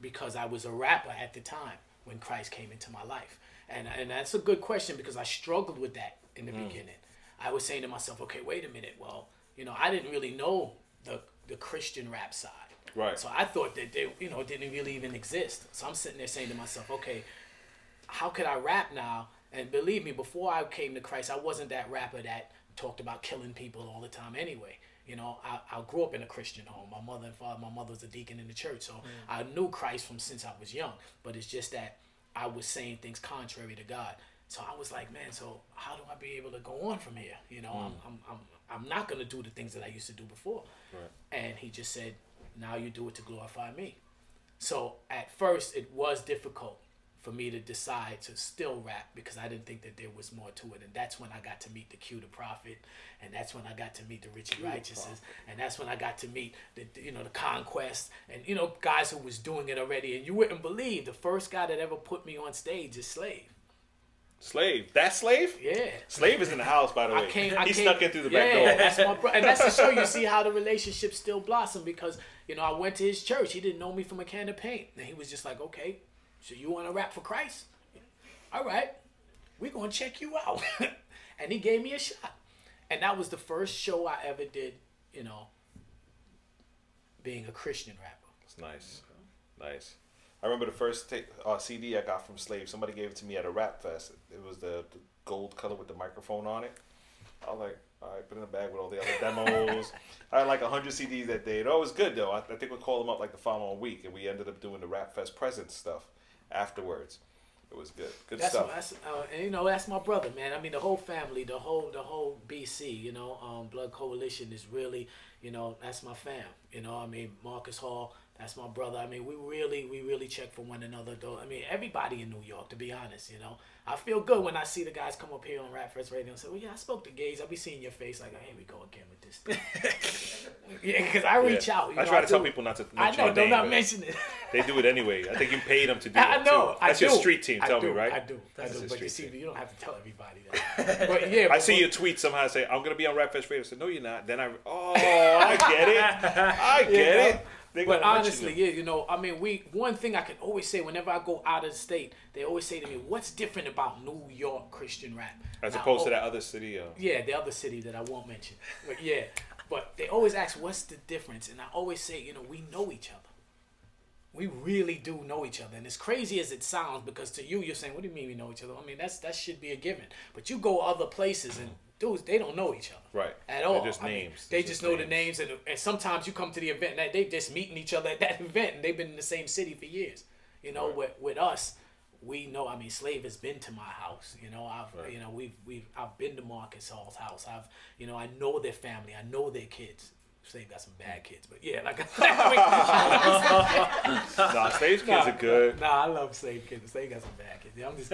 F: because I was a rapper at the time when Christ came into my life. And, and that's a good question because I struggled with that in the hmm. beginning. I was saying to myself, okay, wait a minute. Well, you know, I didn't really know the, the Christian rap side.
E: Right.
F: So I thought that they, you know, didn't really even exist. So I'm sitting there saying to myself, okay, how could I rap now? And believe me, before I came to Christ, I wasn't that rapper that talked about killing people all the time anyway. You know, I, I grew up in a Christian home. My mother and father, my mother was a deacon in the church. So mm. I knew Christ from since I was young. But it's just that I was saying things contrary to God. So I was like, man, so how do I be able to go on from here? You know, I'm, mm. I'm, I'm, I'm not going to do the things that I used to do before. And he just said, now you do it to glorify me. So at first, it was difficult for me to decide to still rap because I didn't think that there was more to it. And that's when I got to meet the Q the Prophet, and that's when I got to meet the Richie Righteouses, and that's when I got to meet the you know the Conquest, and you know guys who was doing it already. And you wouldn't believe the first guy that ever put me on stage is Slave.
E: Slave. That slave?
F: Yeah.
E: Slave is in the house, by the way.
F: I came, I
E: he
F: came,
E: snuck in through the
F: yeah,
E: back door.
F: that's my bro- and that's to show you see how the relationship still blossomed because you know I went to his church. He didn't know me from a can of paint, and he was just like, "Okay, so you want to rap for Christ? All right, we're gonna check you out." and he gave me a shot, and that was the first show I ever did. You know, being a Christian rapper.
E: It's nice. Nice. I remember the first uh, CD I got from Slave. Somebody gave it to me at a rap fest. It was the, the gold color with the microphone on it. I was like, all right, put it in the bag with all the other demos. I had like 100 CDs that day. It was good, though. I, I think we called them up like the following week, and we ended up doing the Rap Fest presents stuff afterwards. It was good. Good
F: That's,
E: stuff.
F: my, that's uh, and you know that's my brother, man. I mean the whole family, the whole the whole BC, you know, um, Blood Coalition is really, you know, that's my fam. You know, I mean Marcus Hall, that's my brother. I mean we really we really check for one another though. I mean everybody in New York, to be honest, you know. I feel good when I see the guys come up here on Rap Fest Radio and say, "Well, yeah, I spoke to Gage. I'll be seeing your face like, here we go again with this." Thing. yeah, because I reach
E: Yeah.
F: out. You
E: I
F: know,
E: try to tell people not to
F: I
E: mention
F: know, do
E: name,
F: not mention it.
E: They do it anyway. I think you paid them to do it.
F: I know.
E: too.
F: I
E: That's
F: do.
E: your street team.
F: I
E: Tell
F: do,
E: me, right?
F: I do.
E: That's
F: I do. But you see,
E: team.
F: you don't have to tell everybody that. but yeah,
E: I
F: but-
E: see your tweet somehow say I'm gonna be on Rap Fest Radio. I said no, you're not. Then I oh I get it. I get it.
F: But honestly,
E: you.
F: yeah, you know, I mean, we one thing I can always say whenever I go out of the state, they always say to me, "What's different about New York Christian rap?"
E: as
F: Now,
E: opposed to
F: oh,
E: that other city. Uh,
F: Yeah, the other city that I won't mention. But yeah, but they always ask, "What's the difference?" And I always say, you know, we know each other. We really do know each other, and as crazy as it sounds, because to you, you're saying, "What do you mean we know each other?" I mean, that's that should be a given. But you go other places, and dudes, they don't know each other
E: right.
F: at
E: They're
F: all.
E: just
F: I
E: names.
F: they
E: They're
F: just know the names, and, and sometimes you come to the event and they just meeting each other at that event, and they've been in the same city for years. You know,
E: Right.
F: with with us, we know. I mean, Slave has been to my house. You know, I've
E: Right.
F: you know we've we've I've been to Marcus Hall's house. I've you know I know their family. I know their kids. Slave got some bad kids, but yeah, like
E: Nah, Slave's kids are good.
F: Nah, I love Slave kids. Slave got some bad kids. Yeah, I'm just.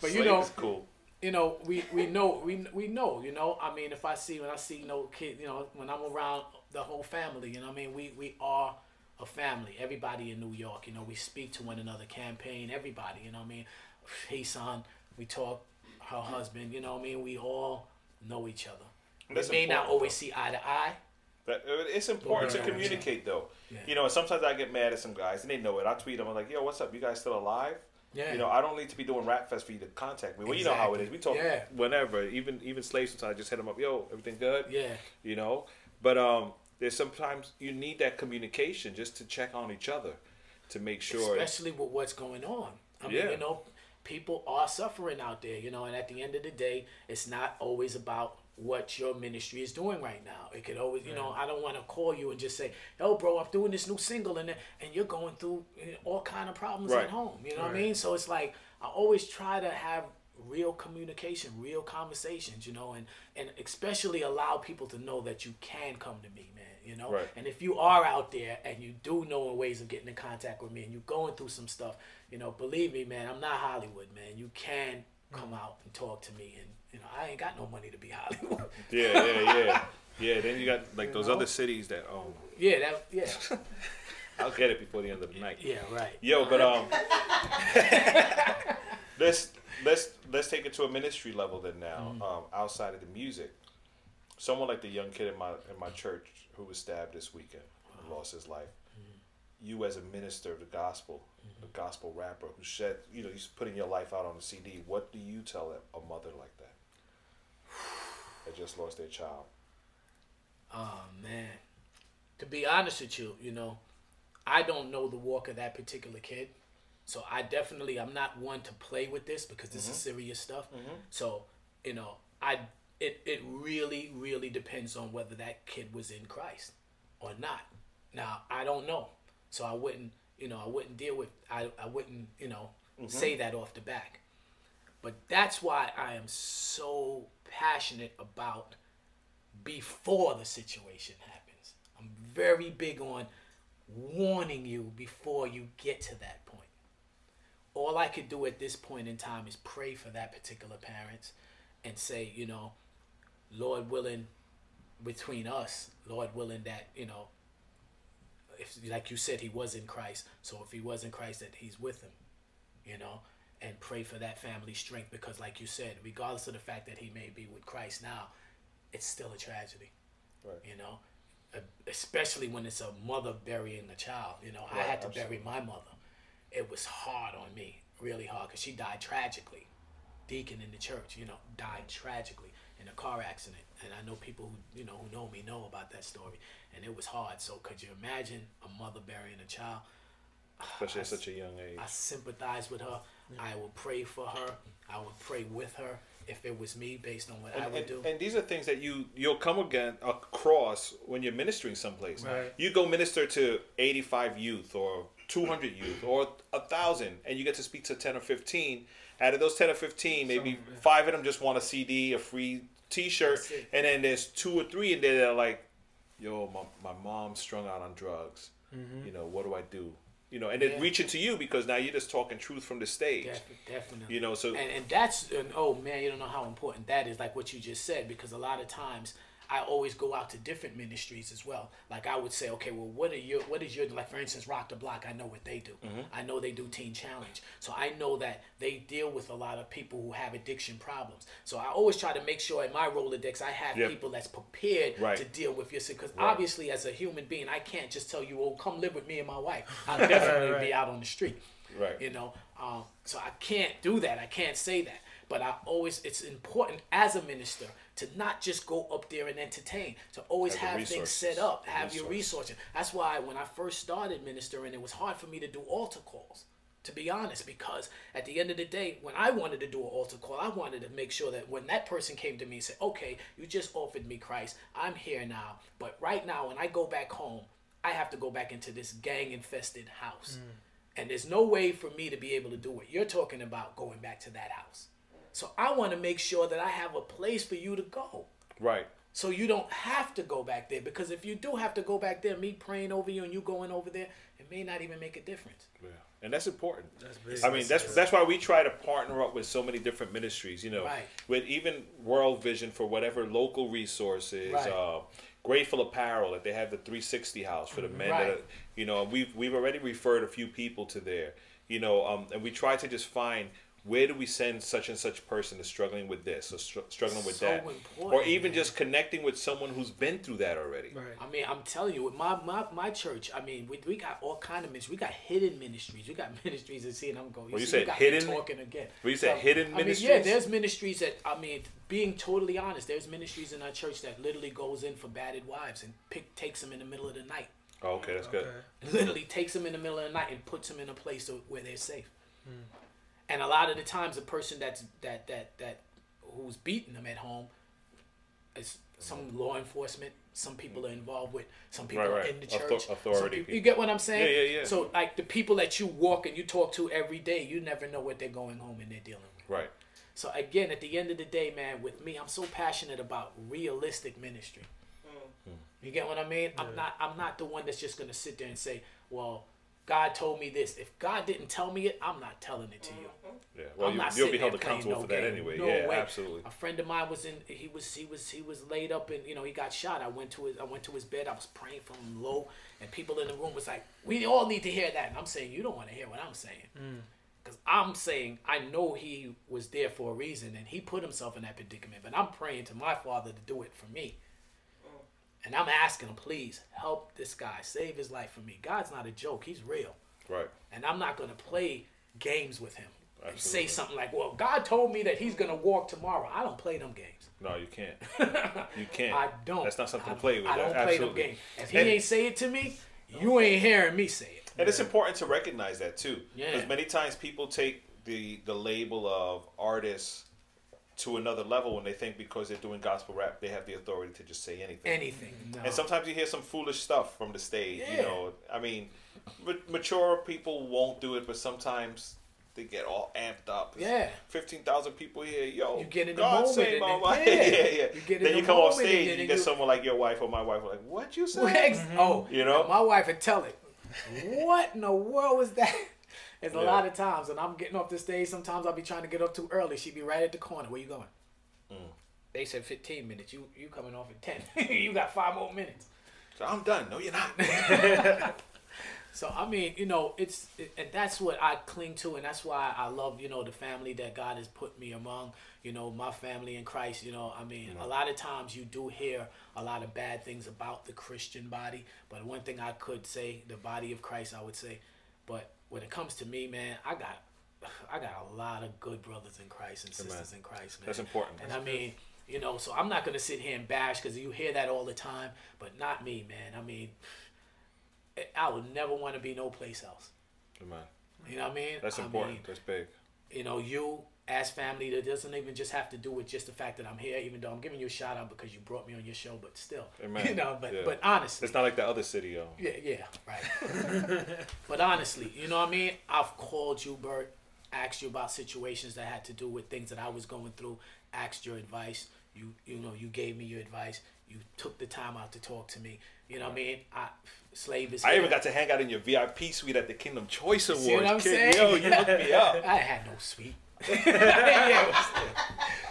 F: but you know,
E: cool.
F: You know, we, we know we we know, you know. I mean, if I see when I see no kid, you know, when I'm around the whole family, you know, what I mean, we we are a family. Everybody in New York, you know, we speak to one another. Campaign, everybody, you know, what I mean, hey son, we talk. Her husband, you know, what I mean, we all know each other. We may not always
E: though.
F: see eye to eye.
E: But uh, it's important to communicate though.
F: Yeah.
E: You know, sometimes I get mad at some guys and they know it. I tweet them. I'm like, yo, what's up? You guys still alive?
F: Yeah.
E: You know, I don't need to be doing rap fest for you to contact me. Well, you know how it is. We talk
F: Yeah.
E: whenever. Even even slaves sometimes I just hit them up. Yo, everything good?
F: Yeah.
E: You know, but um, there's sometimes you need that communication just to check on each other, to make sure.
F: especially with what's going on. I mean, you know, people are suffering out there, you know, and at the end of the day, it's not always about what your ministry is doing right now. It could always, you know, I don't want to call you and just say, "Yo, bro, I'm doing this new single," and and you're going through all kind of problems
E: Right.
F: at home. You know what I mean? So it's like I always try to have real communication, real conversations, you know, and and especially allow people to know that you can come to me, man. You know,
E: Right.
F: and if you are out there and you do know ways of getting in contact with me and you're going through some stuff, you know, believe me, man, I'm not Hollywood, man. You can mm. come out and talk to me, and you know, I ain't got no money to be Hollywood.
E: Yeah, yeah, yeah, yeah. Then you got like those
F: know?
E: other cities that oh,
F: yeah, that, yeah,
E: I'll get it before the end of the night.
F: yeah, right.
E: Yo, but um, let's let's let's take it to a ministry level then now.
F: Mm-hmm.
E: Um, outside of the music, someone like the young kid in my in my church who was stabbed this weekend and lost his life.
F: Mm-hmm.
E: You as a minister of the gospel, a gospel rapper who shed, you know, he's putting your life out on a CD. What do you tell a, a mother like that that just lost their child?
F: Oh man, to be honest with you, you know, I don't know the walk of that particular kid, so I definitely I'm not one to play with this because this is mm-hmm. serious stuff. Mm-hmm. So you know, I it it really really depends on whether that kid was in Christ or not. Now I don't know, so I wouldn't you know I wouldn't deal with I I wouldn't you know mm-hmm. say that off the back. But that's why I am so passionate about before the situation happens. I'm very big on warning you before you get to that point. all I could do at this point in time is pray for that particular parent and say, you know, Lord willing, between us, Lord willing that, you know, if like you said, he was in Christ. So if he was in Christ, that he's with him, you know, and pray for that family strength because, like you said, regardless of the fact that he may be with Christ now, it's still a tragedy,
E: Right.
F: you know, Uh, especially when it's a mother burying a child. You know, I had to
E: absolutely.
F: bury my mother. It was hard on me, really hard, because she died tragically. Deacon in the church, you know, died tragically in a car accident, and I know people who you know who know me know about that story, and it was hard. So could you imagine a mother burying a child?
E: Especially
F: I
E: at such a young age.
F: I sympathize with her. I will pray for her. I would pray with her if it was me, based on what I
E: And,
F: would
E: and,
F: do.
E: and these are things that you you'll come again across when you're ministering someplace.
G: Right.
E: You go minister to 85 youth or 200 youth or a thousand, and you get to speak to 10 or 15. Out of those 10 or 15, maybe five of them just want a CD, a free T-shirt, and then there's two or three in there that are like, "Yo, my my mom's strung out on drugs. Mm-hmm. You know, what do I do?" You know, and then
F: Yeah.
E: reaching to you because now you're just talking truth from the stage.
F: Def- definitely.
E: You know, so
F: and, and that's and oh man, you don't know how important that is. Like what you just said, because a lot of times I always go out to different ministries as well. Like I would say, okay, well, what are your what is your like for instance, Rock the Block? I know what they do.
E: Mm-hmm.
F: I know they do Teen Challenge, so I know that they deal with a lot of people who have addiction problems. So I always try to make sure in my Rolodex I have
E: Yep.
F: people that's prepared
E: Right.
F: to deal with your because obviously as a human being, I can't just tell you, oh, come live with me and my wife. I'll definitely be out on the street
E: right.
F: you know um, so i can't do that i can't say that but i always it's important as a minister to not just go up there and entertain to always
E: Have
F: have, things set up have your
E: Resources.
F: resources that's why when i first started ministering it was hard for me to do altar calls to be honest because at the end of the day when i wanted to do an altar call i wanted to make sure that when that person came to me and said okay you just offered me christ i'm here now but right now when i go back home i have to go back into this gang infested house mm. and there's no way for me to be able to do it. You're talking about going back to that house. So I want to make sure that I have a place for you to go.
E: Right.
F: So you don't have to go back there because if you do have to go back there, me praying over you and you going over there, it may not even make a difference.
E: Yeah. And that's important.
G: That's big.
E: I mean, that's that's why we try to partner up with so many different ministries. You know,
F: Right.
E: with even World Vision for whatever local resources.
F: Right.
E: Uh, Grateful Apparel, that they have the 360 house for the men.
F: Right.
E: That are, you know, we've we've already referred a few people to there. You know, um, and we try to just find where do we send such and such person that's struggling with this or str- struggling with
F: So
E: that, or even
F: man.
E: just connecting with someone who's been through that already.
G: Right.
F: I mean, I'm telling you, with my my, my church, I mean, we, we got all kind of ministries. We got hidden ministries. We got ministries that see, and I'm going.
E: Well, you
F: see,
E: said
F: you
E: hidden-
F: talking again.
E: well, you said hidden
F: I mean, yeah, there's ministries that I mean, being totally honest, there's ministries in our church that literally goes in for battered wives and pick takes them in the middle of the night.
E: Oh, okay, that's good.
F: Literally takes them in the middle of the night and puts them in a place where they're safe. Hmm. And a lot of the times, the person that's that that that who's beating them at home is some law enforcement. Some people are involved with. Some people
E: Right,
F: are
E: right.
F: in the church. some
E: authority
F: people-
E: people.
F: you get what I'm saying?
E: Yeah, yeah, yeah.
F: So like the people that you walk and you talk to every day, you never know what they're going home and they're dealing with.
E: Right.
F: So again, at the end of the day, man, with me, I'm so passionate about realistic ministry. Mm. Hmm. You get what I mean? I'm not. I'm not the one that's just gonna sit there and say, "Well, God told me this." If God didn't tell me it, I'm not telling it to you. Mm-hmm.
E: Yeah. Well,
F: I'm
E: you,
F: not
E: you'll be held accountable
F: no
E: for that
F: game.
E: anyway.
F: No
E: yeah,
F: way.
E: absolutely.
F: A friend of mine was in. He was. He was. He was laid up and you know he got shot. I went to his. I went to his bed. I was praying for him low, and people in the room was like, "We all need to hear that." And I'm saying, "You don't want to hear what I'm saying." Mm. Because I'm saying I know he was there for a reason and he put himself in that predicament. But I'm praying to my father to do it for me. And I'm asking him, please help this guy, save his life for me. God's not a joke, he's real.
E: Right.
F: And I'm not going to play games with him and say something like, well, God told me that he's going to walk tomorrow. I don't play them games.
E: No, you can't. You can't.
F: I don't.
E: That's not something to play with.
F: I don't
E: Absolutely.
F: play them games. If he
E: And-
F: ain't say it to me, you ain't hearing me say it.
E: And it's important to recognize that too,
F: Yeah.
E: because many times people take the the label of artists to another level when they think because they're doing gospel rap they have the authority to just say anything.
F: Anything. No.
E: And sometimes you hear some foolish stuff from the stage. You know, I mean, mature people won't do it, but sometimes they get all amped up.
F: Yeah.
E: fifteen thousand people here, yo.
F: You get in the
E: God
F: moment
E: save
F: and
E: my
F: then-
E: wife.
F: yeah.
E: yeah, yeah.
F: You get in
E: then
F: the
E: you come off
F: moment and
E: stage,
F: then
E: you
F: you-
E: get someone like your wife or my wife, like, what you say?
F: Ex- Oh,
E: You know?
F: my wife would tell it. What in the world was that? It's a
E: Yeah.
F: lot of times, and I'm getting off the stage. Sometimes I'll be trying to get up too early. She'd be right at the corner. Where you going?
E: Mm.
F: They said 15 minutes. You you coming off at 10. you got five more minutes.
E: So I'm done. No, you're not.
F: So I mean, you know, it's it, and that's what I cling to, and that's why I love you know the family that God has put me among. You know, my family in Christ. You know, I mean, a lot of times you do hear a lot of bad things about the Christian body, but one thing I could say, the body of Christ, I would say, but when it comes to me, man, I got. I got a lot of good brothers in Christ and sisters in Christ, man.
E: That's important.
F: And I mean, you know, so I'm not gonna sit here and bash because you hear that all the time, but not me, man. I mean, I would never want to be no place else.
E: Come on.
F: You know what I mean?
E: That's
F: I
E: important.
F: mean,
E: That's big.
F: you know, you as family, that doesn't even just have to do with just the fact that I'm here, even though I'm giving you a shout out because you brought me on your show, but still,
E: Amen.
F: you know, but
E: Yeah.
F: but honestly,
E: It's not like the other city, yo.
F: yeah, yeah, right. but honestly, you know what I mean? I've called you, Bert, asked you about situations that had to do with things that I was going through, asked your advice. You you know, you gave me your advice. You took the time out to talk to me. You know what I mean? I slave is
E: I
F: here.
E: even got to hang out in your VIP suite at the Kingdom Choice Awards.
F: See what I'm
E: kid.
F: saying?
E: Yo, you hooked me up.
F: I had no sweet. Yeah,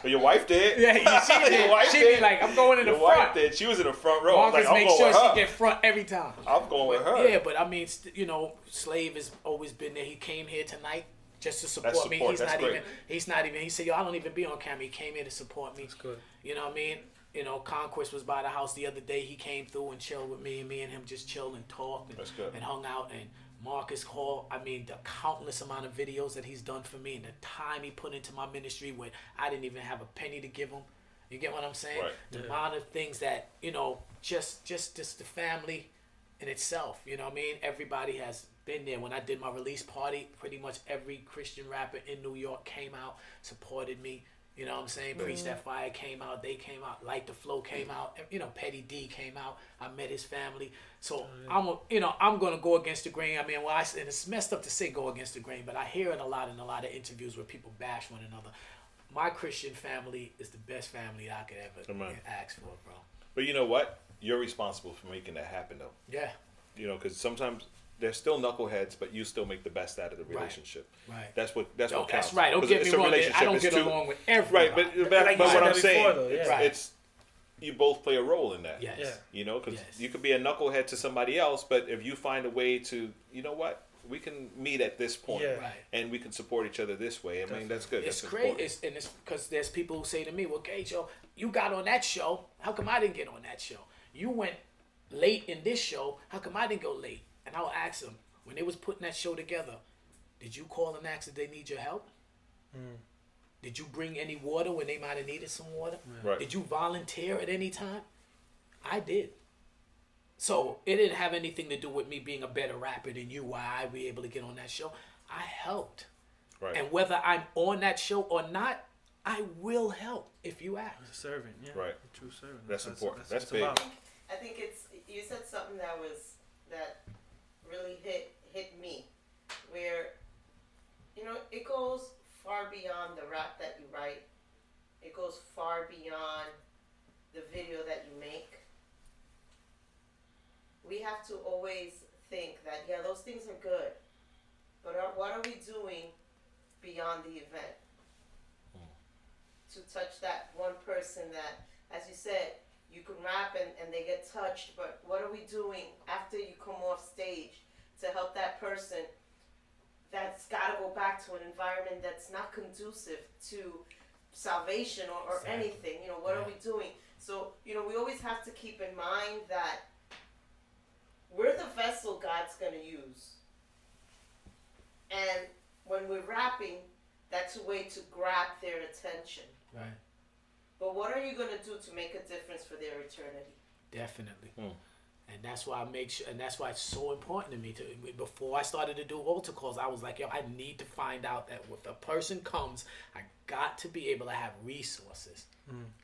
E: But your wife did.
F: yeah, she
E: Your
F: did.
E: wife
F: She
E: did.
F: be like, I'm going in the
E: Your wife
F: front.
E: did. She was in the front row. I was
F: Marcus
E: like, I'm
F: makes
E: going
F: sure
E: with her.
F: she get front every time.
E: I'm going with her.
F: Yeah, but I mean, you know, Slave has always been there. He came here tonight just to support,
E: That's
F: me. He's
E: That's
F: not
E: great.
F: even. He's not even. He said, "Yo, I don't even be on camera." He came here to support me. That's
G: good.
F: You know what I mean? You know, Conquest was by the house the other day. He came through and chilled with me, and me and him just chilled and talked and,
E: That's good.
F: and hung out. And Marcus Hall, I mean, the countless amount of videos that he's done for me and the time he put into my ministry when I didn't even have a penny to give him. You get what I'm saying?
E: Right.
F: The amount of things that you know, just just just the family in itself. You know what I mean? Everybody has been there. When I did my release party, pretty much every Christian rapper in New York came out, supported me. You know what I'm saying? Preach That Fire came out. They came out. Light the Flow came out. You know, Petty D came out. I met his family. So I'm, a, you know, I'm gonna go against the grain. I mean, well, I, and it's messed up to say go against the grain, but I hear it a lot in a lot of interviews where people bash one another. My Christian family is the best family I could ever ask for, bro.
E: But you know what? You're responsible for making that happen, though.
F: Yeah,
E: You know, because sometimes they're still knuckleheads, but you still make the best out of the relationship.
F: right. right.
E: That's what. That's
F: No,
E: what counts.
F: that's right. Don't
E: 'Cause
F: get
E: it's
F: me
E: a
F: wrong. I don't
E: It's
F: get
E: two-
F: along with everybody.
E: Right, but but,
G: Like
E: but what I'm saying,
G: before, though, yeah.
E: it's,
F: Right.
E: it's you both play a role in that.
F: yes.
G: Yeah.
E: You know, because
F: Yes.
E: you could be a knucklehead to somebody else, but if you find a way to, you know what, we can meet at this point,
G: Yeah.
F: Right.
E: and we can support each other this way. I mean, that's good.
F: It's
E: that's
F: great,
E: important.
F: it's, and it's because there's people who say to me, "Well, Gage, yo, you got on that show. How come I didn't get on that show? You went late in this show. How come I didn't go late?" And I'll ask them when they was putting that show together, "Did you call and ask if they need your help? Hmm. Did you bring any water when they might have needed some water?
E: Right.
F: Did you volunteer at any time? I did. So it didn't have anything to do with me being a better rapper than you. Why I be able to get on that show? I helped.
E: right.
F: And whether I'm on that show or not, I will help if you ask.
G: A servant, yeah.
E: Right.
G: A true servant.
E: That's important.
G: what
E: That's
G: it's
E: big.
G: about.
I: I think it's you said something that was that really hit hit me, where you know it goes far beyond the rap that you write. It goes far beyond the video that you make. We have to always think that yeah, those things are good, but are, what are we doing beyond the event hmm. to touch that one person that, as you said, you can rap and, and they get touched, but what are we doing after you come off stage to help that person that's got to go back to an environment that's not conducive to salvation or, or
F: Exactly.
I: anything? You know, what are we doing? So, you know, we always have to keep in mind that we're the vessel God's going to use. And when we're rapping, that's a way to grab their attention.
F: Right.
I: But what are you going to do to make a difference for their eternity?
F: Definitely.
E: Hmm.
F: And that's why I make sure, and that's why it's so important to me. To before I started to do altar calls, I was like, yo, I need to find out that if a person comes, I got to be able to have resources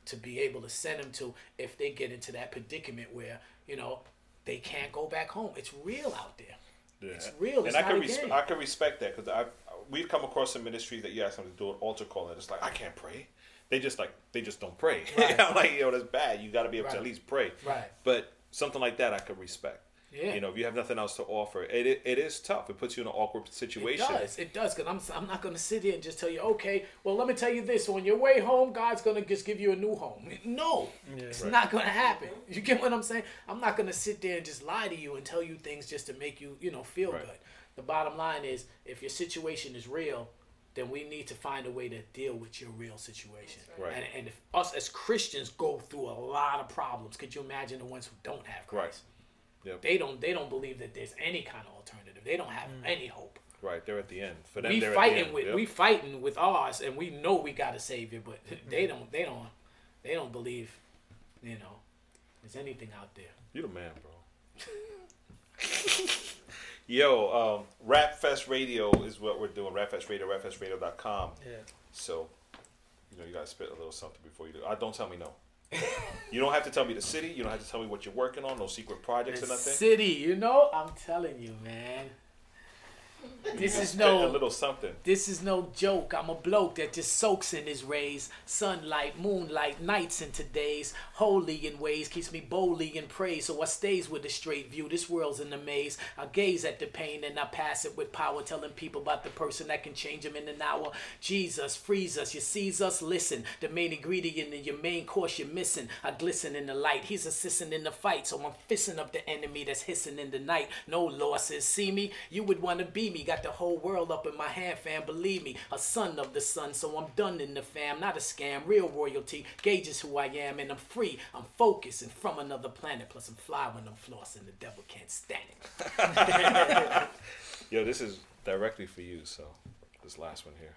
F: to be able to send them to if they get into that predicament where you know they can't go back home. It's real out there.
E: Yeah.
F: It's real. It's
E: and I can
F: a
E: res- I can respect that because I we've come across some ministries that you ask them to do an altar call and it's like I can't pray. They just like they just don't pray.
F: Right.
E: I'm like yo, that's bad. You got to be able to at least pray.
F: Right.
E: But something like that I could respect.
F: Yeah.
E: You know, if you have nothing else to offer, it, it it is tough. It puts you in an awkward situation.
F: It does. It does. Because I'm, I'm not going to sit here and just tell you, okay, well, let me tell you this. On your way home, God's going to just give you a new home. No, it's
E: Right.
F: not going to happen. You get what I'm saying? I'm not going to sit there and just lie to you and tell you things just to make you, you know, feel
E: Right.
F: good. The bottom line is, if your situation is real, then we need to find a way to deal with your real situation.
E: Right.
F: And, and if us as Christians go through a lot of problems, could you imagine the ones who don't have Christ?
E: Right. Yep.
F: They don't. They don't believe that there's any kind of alternative. They don't have mm. any hope
E: Right. They're at the end. For them,
F: we
E: they're at
F: fighting
E: the end.
F: with
E: Yep.
F: we fighting with ours, and we know we got a savior, but they mm-hmm. don't. They don't. They don't believe. You know, there's anything out there.
E: You're the man, bro. Yo, um, Rap Fest Radio is what we're doing. Rap Fest Radio, rapfestradio.com.
G: Yeah.
E: So, you know, you gotta spit a little something before you do. Uh, don't tell me no. you don't have to tell me the city. You don't have to tell me what you're working on. No secret projects or
F: The
E: nothing.
F: city, you know, I'm telling you, man. This is
E: Spit a
F: no.
E: little something.
F: This is no joke. I'm a bloke that just soaks in his rays. Sunlight, moonlight, nights into days. Holy in ways, keeps me boldly in praise. So I stays with a straight view. This world's in a maze. I gaze at the pain and I pass it with power. Telling people about the person that can change them in an hour. Jesus frees us. You sees us, listen. The main ingredient in your main course you're missing. I glisten in the light. He's assisting in the fight. So I'm fisting up the enemy that's hissing in the night. No losses. See me? You would want to be me. Got the whole world up in my hand, fam. Believe me. A son of the sun. So I'm done in the fam. Not a scam. Real royalty. Gage is who I am. And I'm free. I'm focused and from another planet. Plus I'm fly when I'm flossing. The devil can't stand it.
E: Yo, this is directly for you. So, this last one here.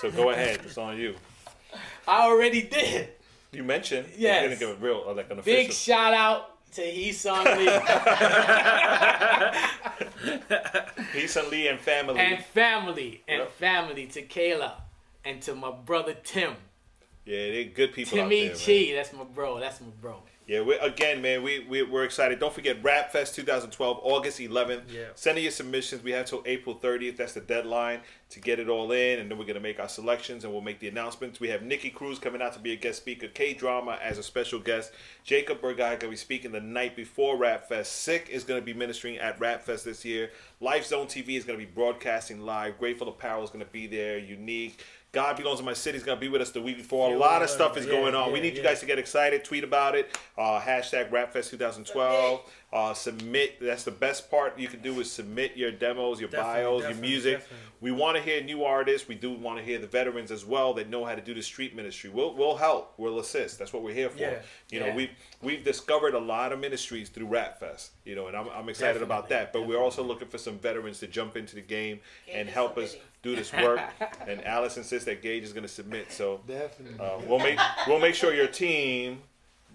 E: so go ahead. It's on you.
F: I already did.
E: You mentioned.
F: Yes.
E: You're gonna give a real, uh, like an official.
F: Big shout out to Heesung Lee.
E: Peace and Lee and family.
F: and family and
E: Yep.
F: family to Kayla and to my brother Tim.
E: yeah, they're good people out
F: Timmy
E: there, man.
F: Chi, that's my bro. That's my bro.
E: Yeah, we, again, man, we, we, we're excited. Don't forget Rap Fest 2012, August 11th.
G: Yeah.
E: Send in your submissions. We have till April 30th. That's the deadline to get it all in. And then we're going to make our selections and we'll make the announcements. We have Nicky Cruz coming out to be a guest speaker, K Drama as a special guest. Jacob Burgai going to be speaking the night before Rap Fest. Sick is going to be ministering at Rap Fest this year. Life Zone TV is going to be broadcasting live. Grateful Apparel is going to be there. Unique. God Belongs in My City is going to be with us the week before. A lot of stuff is
G: Yeah,
E: going on. we
G: yeah,
E: need you guys to get excited. Tweet about it. Uh, hashtag RapFest 2012. Uh, submit. That's the best part you can do is submit your demos, your
G: Definitely,
E: bios, your music.
G: definitely.
E: We want to hear new artists. We do want to hear the veterans as well that know how to do the street ministry. We'll, we'll help. We'll assist. That's what we're here for.
G: Yeah.
E: You know,
F: Yeah.
E: we've we've discovered a lot of ministries through RapFest. You know, and I'm, I'm excited about that. But we're also looking for some veterans to jump into the game and
I: Gage
E: help us
I: submitting.
E: Do this work. and Alice insists that Gage is going to submit. So
F: Definitely.
E: uh, we'll make we'll make sure your team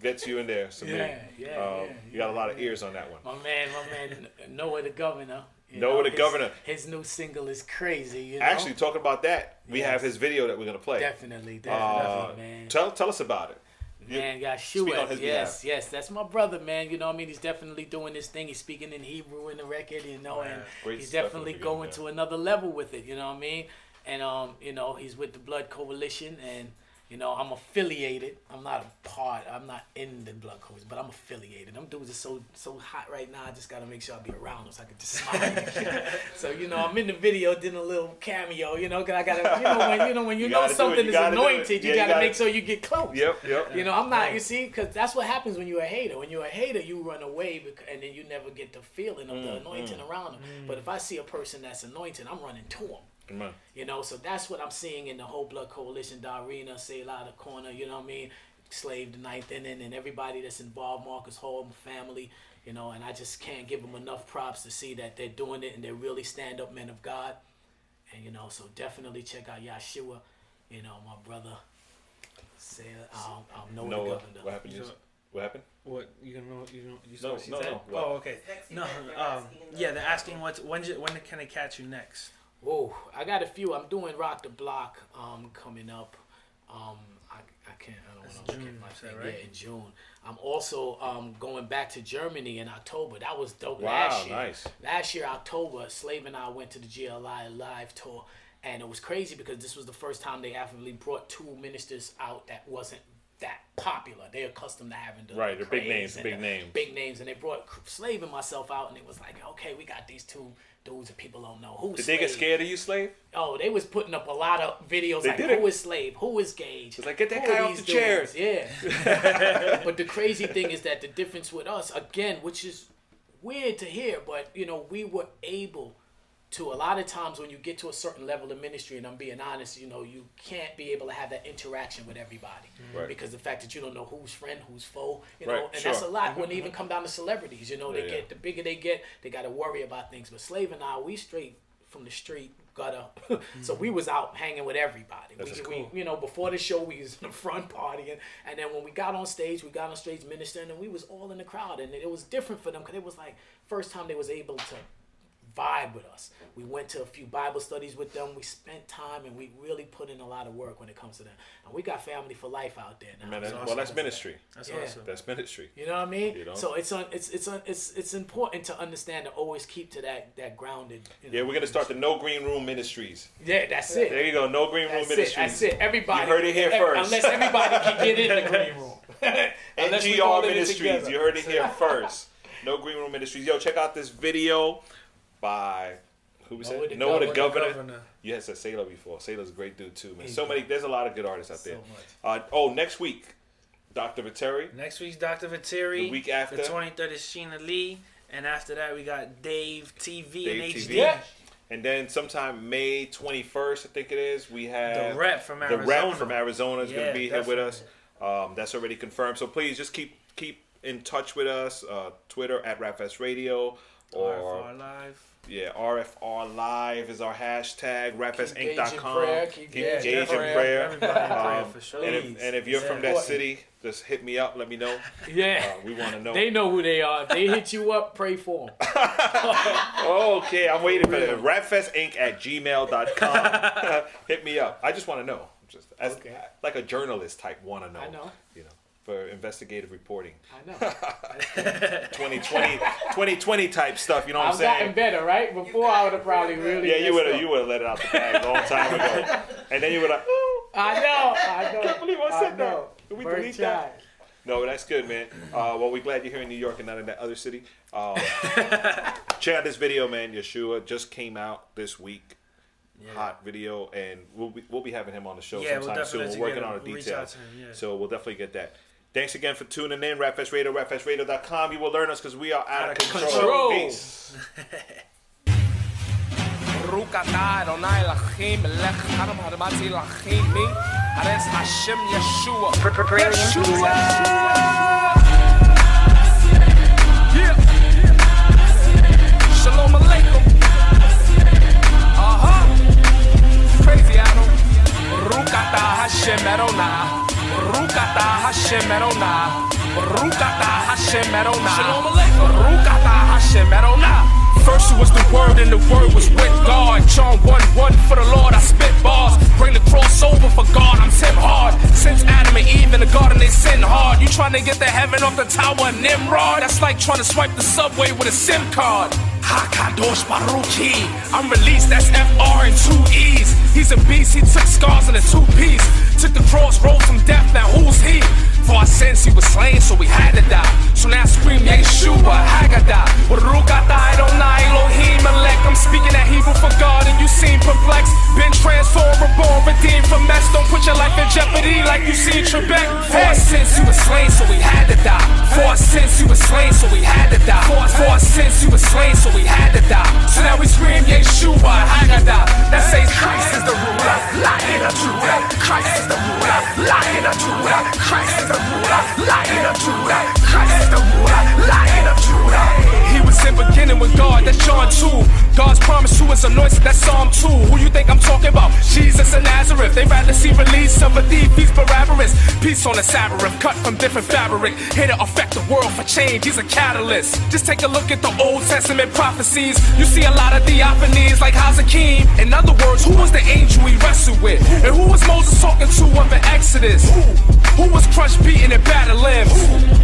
E: gets you in there. Submit.
F: Yeah, yeah,
E: um,
F: yeah,
E: you got a lot of ears on that one.
F: my man, my man, Noah the Governor. you
E: Noah the
F: his-
E: Governor.
F: His new single is crazy. You know?
E: Actually, talking about that, we
F: Yes.
E: have his video that we're gonna play.
F: definitely, definitely,
E: Uh,
F: man.
E: tell tell us about it.
F: Man, got
E: on
F: Shua.
E: his
F: Yes, yes, that's my brother, man. You know, what I mean, he's definitely doing this thing. He's speaking in Hebrew in the record, you know, and he's
E: stuff in the
F: definitely going to another level with it. You know what I mean? And um, you know, he's with the Blood Coalition, and you know, I'm affiliated. I'm not a part. I'm not in the Blood Coalition, but I'm affiliated. Them dudes are so so hot right now. I just gotta make sure I be around them so I can just smile. so you know, I'm in the video, doing a little cameo. You know, 'cause I gotta, you know, when you know when you,
E: You
F: know
E: it.
F: something
E: You
F: is
E: gotta do it.
F: anointed, you
E: Yeah, you
F: gotta,
E: gotta-
F: make sure you get close.
E: Yep, yep.
F: You know, I'm not. You see, because that's what happens when you're a hater. When you're a hater, you run away, bec- and then you never get the feeling of
E: Mm,
F: the anointing around them. But if I see a person that's anointed, I'm running to them.
E: Come on.
F: You know, so that's what I'm seeing in the whole Blood Coalition, Darina, Selah, the corner. You know what I mean? Slave the ninth inning, and everybody that's involved, Marcus Hall, my family. You know, and I just can't give them enough props to see that they're doing it and they're really stand up men of God. And you know, so definitely check out Yahshua. You know, my brother. Say, um, um, know the governor.
E: what happened?
G: So-
E: What happened?
G: What you gonna know? You know? You saw
E: No,
G: what she
E: no,
G: said?
E: no, what?
G: Oh, okay. No, um, yeah, they're asking what when when can they catch you next?
F: Whoa, I got a few. I'm doing Rock the Block um, coming up. Um, I, I can't. I don't
G: That's
F: want to look
G: June,
F: at my
G: is that
F: thing.
G: right?
F: Yeah, in June. I'm also um, going back to Germany in October. That was dope
E: Wow,
F: last year.
E: nice.
F: Last year, October, Slave and I went to the GLI live tour, and it was crazy because this was the first time they actually brought two ministers out that wasn't that popular. They're accustomed to having the
E: Right, they're big names,
F: and
E: big
F: the
E: name.
F: big names, and they brought Slave and myself out, and it was like, okay, we got these two dudes that people don't know who's.
E: Did they get scared of you, Slave?
F: Oh, they was putting up a lot of videos
E: They
F: like
E: did
F: who is Slave, who is Gage.
E: It's like, get that guy off the chairs.
F: Yeah. but the crazy thing is that the difference with us, again, which is weird to hear, but you know, we were able to a lot of times when you get to a certain level of ministry, and I'm being honest, you know, you can't be able to have that interaction with everybody mm-hmm.
E: Right.
F: because the fact that you don't know who's friend, who's foe, you know,
E: Right,
F: and
E: sure.
F: that's a lot mm-hmm. when they even come down to celebrities. You know, they
E: Yeah,
F: get
E: yeah.
F: the bigger they get, they got to worry about things. But Slave and I, we straight from the street gutter, so we mm-hmm. was out hanging with everybody.
E: That's
F: we,
E: just
F: we-
E: cool.
F: you know, before the show, we was in the front partying, and then when we got on stage, we got on stage ministering, and we was all in the crowd, and it was different for them because it was like first time they was able to vibe with us. We went to a few Bible studies with them. We spent time and we really put in a lot of work when it comes to them. And we got family for life out there now.
E: Man, that-
F: So
E: well, that's ministry.
G: That's
F: Yeah.
G: awesome.
E: That's ministry.
F: You know what I mean?
E: You know?
F: So it's on. It's it's on. It's it's important to understand to always keep to that that grounded. You know,
E: Yeah, we're gonna start the No Green Room Ministries.
F: Yeah, that's it.
E: There you go, No Green Room
F: That's it.
E: Ministries.
F: That's it. Everybody.
E: You heard it here
F: ev-
E: first.
F: Unless everybody can get in the green room. Unless we all
E: NGR Ministries. You heard it here first. No Green Room Ministries. Yo, check out this video by who was
F: Noah
E: it?
F: the
E: Noah the
F: Governor.
E: Governor.
G: Governor.
E: You had said Sailor before. Sailor's a great dude too, man.
F: He's
E: So many. There's a lot of good artists out
F: So
E: there.
F: much.
E: Uh, oh, next week, Dr. Viteri.
G: Next week's Dr. Viteri.
E: The week after?
G: The 23rd is Sheena Lee. And after that, we got Dave TV
E: Dave
G: and
E: TV.
G: HD.
F: Yeah.
E: And then sometime May 21st, I think it is, we have
G: The rep from
E: the
G: Arizona.
E: rep from Arizona is going to be here with us. Um, that's already confirmed. So please just keep keep in touch with us. Uh, Twitter at RapFest Radio or
G: RFR Live.
E: Yeah, RFR Live is our hashtag. RapFestinc.com.
F: in prayer, keep engaged in prayer.
E: Um,
G: sure.
E: and, if, and if you're from that city, just hit me up. Let me know.
F: Yeah.
E: Uh, we want to know.
F: They know who they are. If they hit you up, pray for them.
E: Okay, I'm waiting for that. Rapfestinc at gmail.com. Hit me up. I just want to know. Just as
F: Okay.
E: like a journalist type want to know.
F: I know.
E: You know, for investigative reporting.
F: I know.
E: 2020, 2020 type stuff. You know what I'm saying?
F: I've gotten
E: saying?
F: better, right? Before I would have probably really.
E: Yeah, you would have you would have let it out the bag a long time ago, and then you would have. Oh,
F: I know. I know.
E: can't believe I said that.
F: know.
E: Did we
F: Bird
E: delete that? No, that's good, man. Uh, well, we're glad you're here in New York and not in that other city. Um, check out this video, man. Yeshua just came out this week. Hot video, and we'll be, we'll be having him on the show
G: Yeah, we'll
E: sometime soon. We're working on
G: him.
E: the
G: We'll
E: details,
G: yeah.
E: so we'll definitely get that. Thanks again for tuning in. Rapfest Radio, rapfestradio.com. You will learn us because we are out, of control.
F: control.
E: Peace.
H: Rukata Adonai Lachim Melech Haram Hadamati Lachim Mi Ares Hashem Yeshua Yeshua Yeah Shalom Aleichem Uh-huh Crazy Adam Rukata Hashem Adonai Rukata Hashem Adonai Rukata Hashem Aleichem Rukata Hashem Adonai First was the word and the word was with God. John 1 1 for the Lord, I spit bars. Bring the cross over for God, I'm Tim Hard. Since Adam and Eve in the garden, they sin hard. You trying to get the heaven off the tower of Nimrod? That's like trying to swipe the subway with a SIM card. Hakadosh Baruchi. I'm released, that's FR and two E's. He's a beast, he took scars in a two piece. Took the cross, rose from death, now who's he? For our sins he was slain, so we had to die. So now scream Yeshua, Haggadah. Rukata Adonai Elohim Melech. I'm speaking that Hebrew for God and you seem perplexed. Been transformed, reborn, redeemed from mess. Don't put your life in jeopardy like you seen Trebek. For our sins he was slain, so we had to die. For our sins he was slain, so we had to die. For, for our sins he was slain, so we had to die. So now we scream Yeshua, Haggadah. That says Christ is the ruler, lion of Judah. Christ is the ruler, lion of Judah. Christ is the ruler, lion of Judah. Christ is the ruler, lion of Judah. He was in beginning with God, that's John 2. God's promise to his anointed, that's Psalm 2. Who you think I'm talking about? Jesus of Nazareth. They'd rather see release of a thief, he's Barabbas. Peace on the Sabbath, cut from different fabric. Here to affect the world for change, he's a catalyst. Just take a look at the Old Testament prophecies. You see a lot of theophanies like Hazakim. In other words, who was the angel he wrestled with? And who was Moses talking to up the Exodus? Who was crushed, beaten, and battered limbs?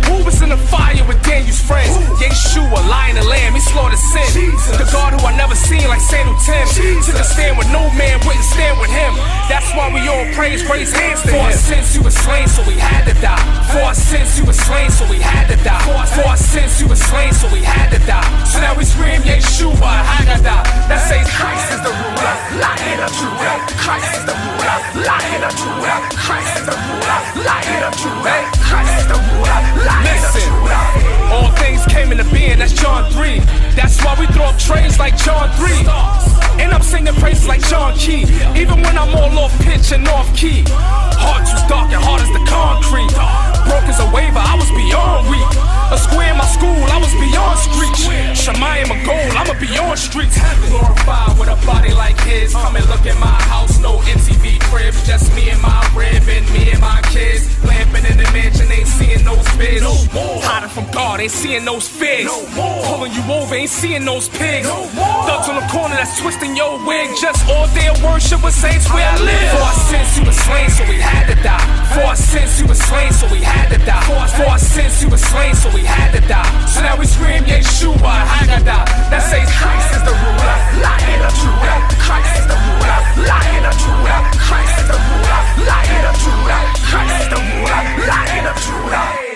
H: Who was in the fire with Daniel's friends? Yeshua, lion and lamb, he slaughtered sin. The God who I never seen like Sandal Tim. Took a stand with no man wouldn't stand with him. That's why we all praise, raise hands to For our sins you were slain, so we had to die. For our sins you were slain, so we had to die. For our sins you were slain, so we had to die. So now we scream Yeshua, Haggadah. That says Christ is the ruler, lion of Judah. Christ is the ruler, lion of Judah. Christ is the ruler, lion of Judah. Christ is the ruler, lion of Judah. All things came into being, that's John 3. That's why we throw up trays like John 3. And I'm singing praises like John Key. Even when I'm all off pitch and off key. Heart too dark and hard as the concrete. Broke as a waiver, I was beyond weak. A square in my school, I was beyond streets. Shemayim a goal, I'ma be on streets. Glorified with a body like his. Come and look at my house, no MTV cribs. Just me and my rib and me and my kids. Lamping in the mansion, ain't seeing those bids. No more. Hiding from God, ain't seeing those figs. No more. Pulling you over, ain't seeing those pigs. No more. Thugs on the corner that's twisting your wig. Just all day worship with saints where I live. For our sins, you were slain, so we had to die. For our sins, you were slain, so we had had to die. For our sins, he was slain, so we had to die. So now we scream, Yeshua, Haggadah. That says Christ is the ruler, lie in of Judah. Christ is the ruler, lie in of Judah. Christ is the ruler, lie in of Judah. Christ is the ruler, lie in of Judah.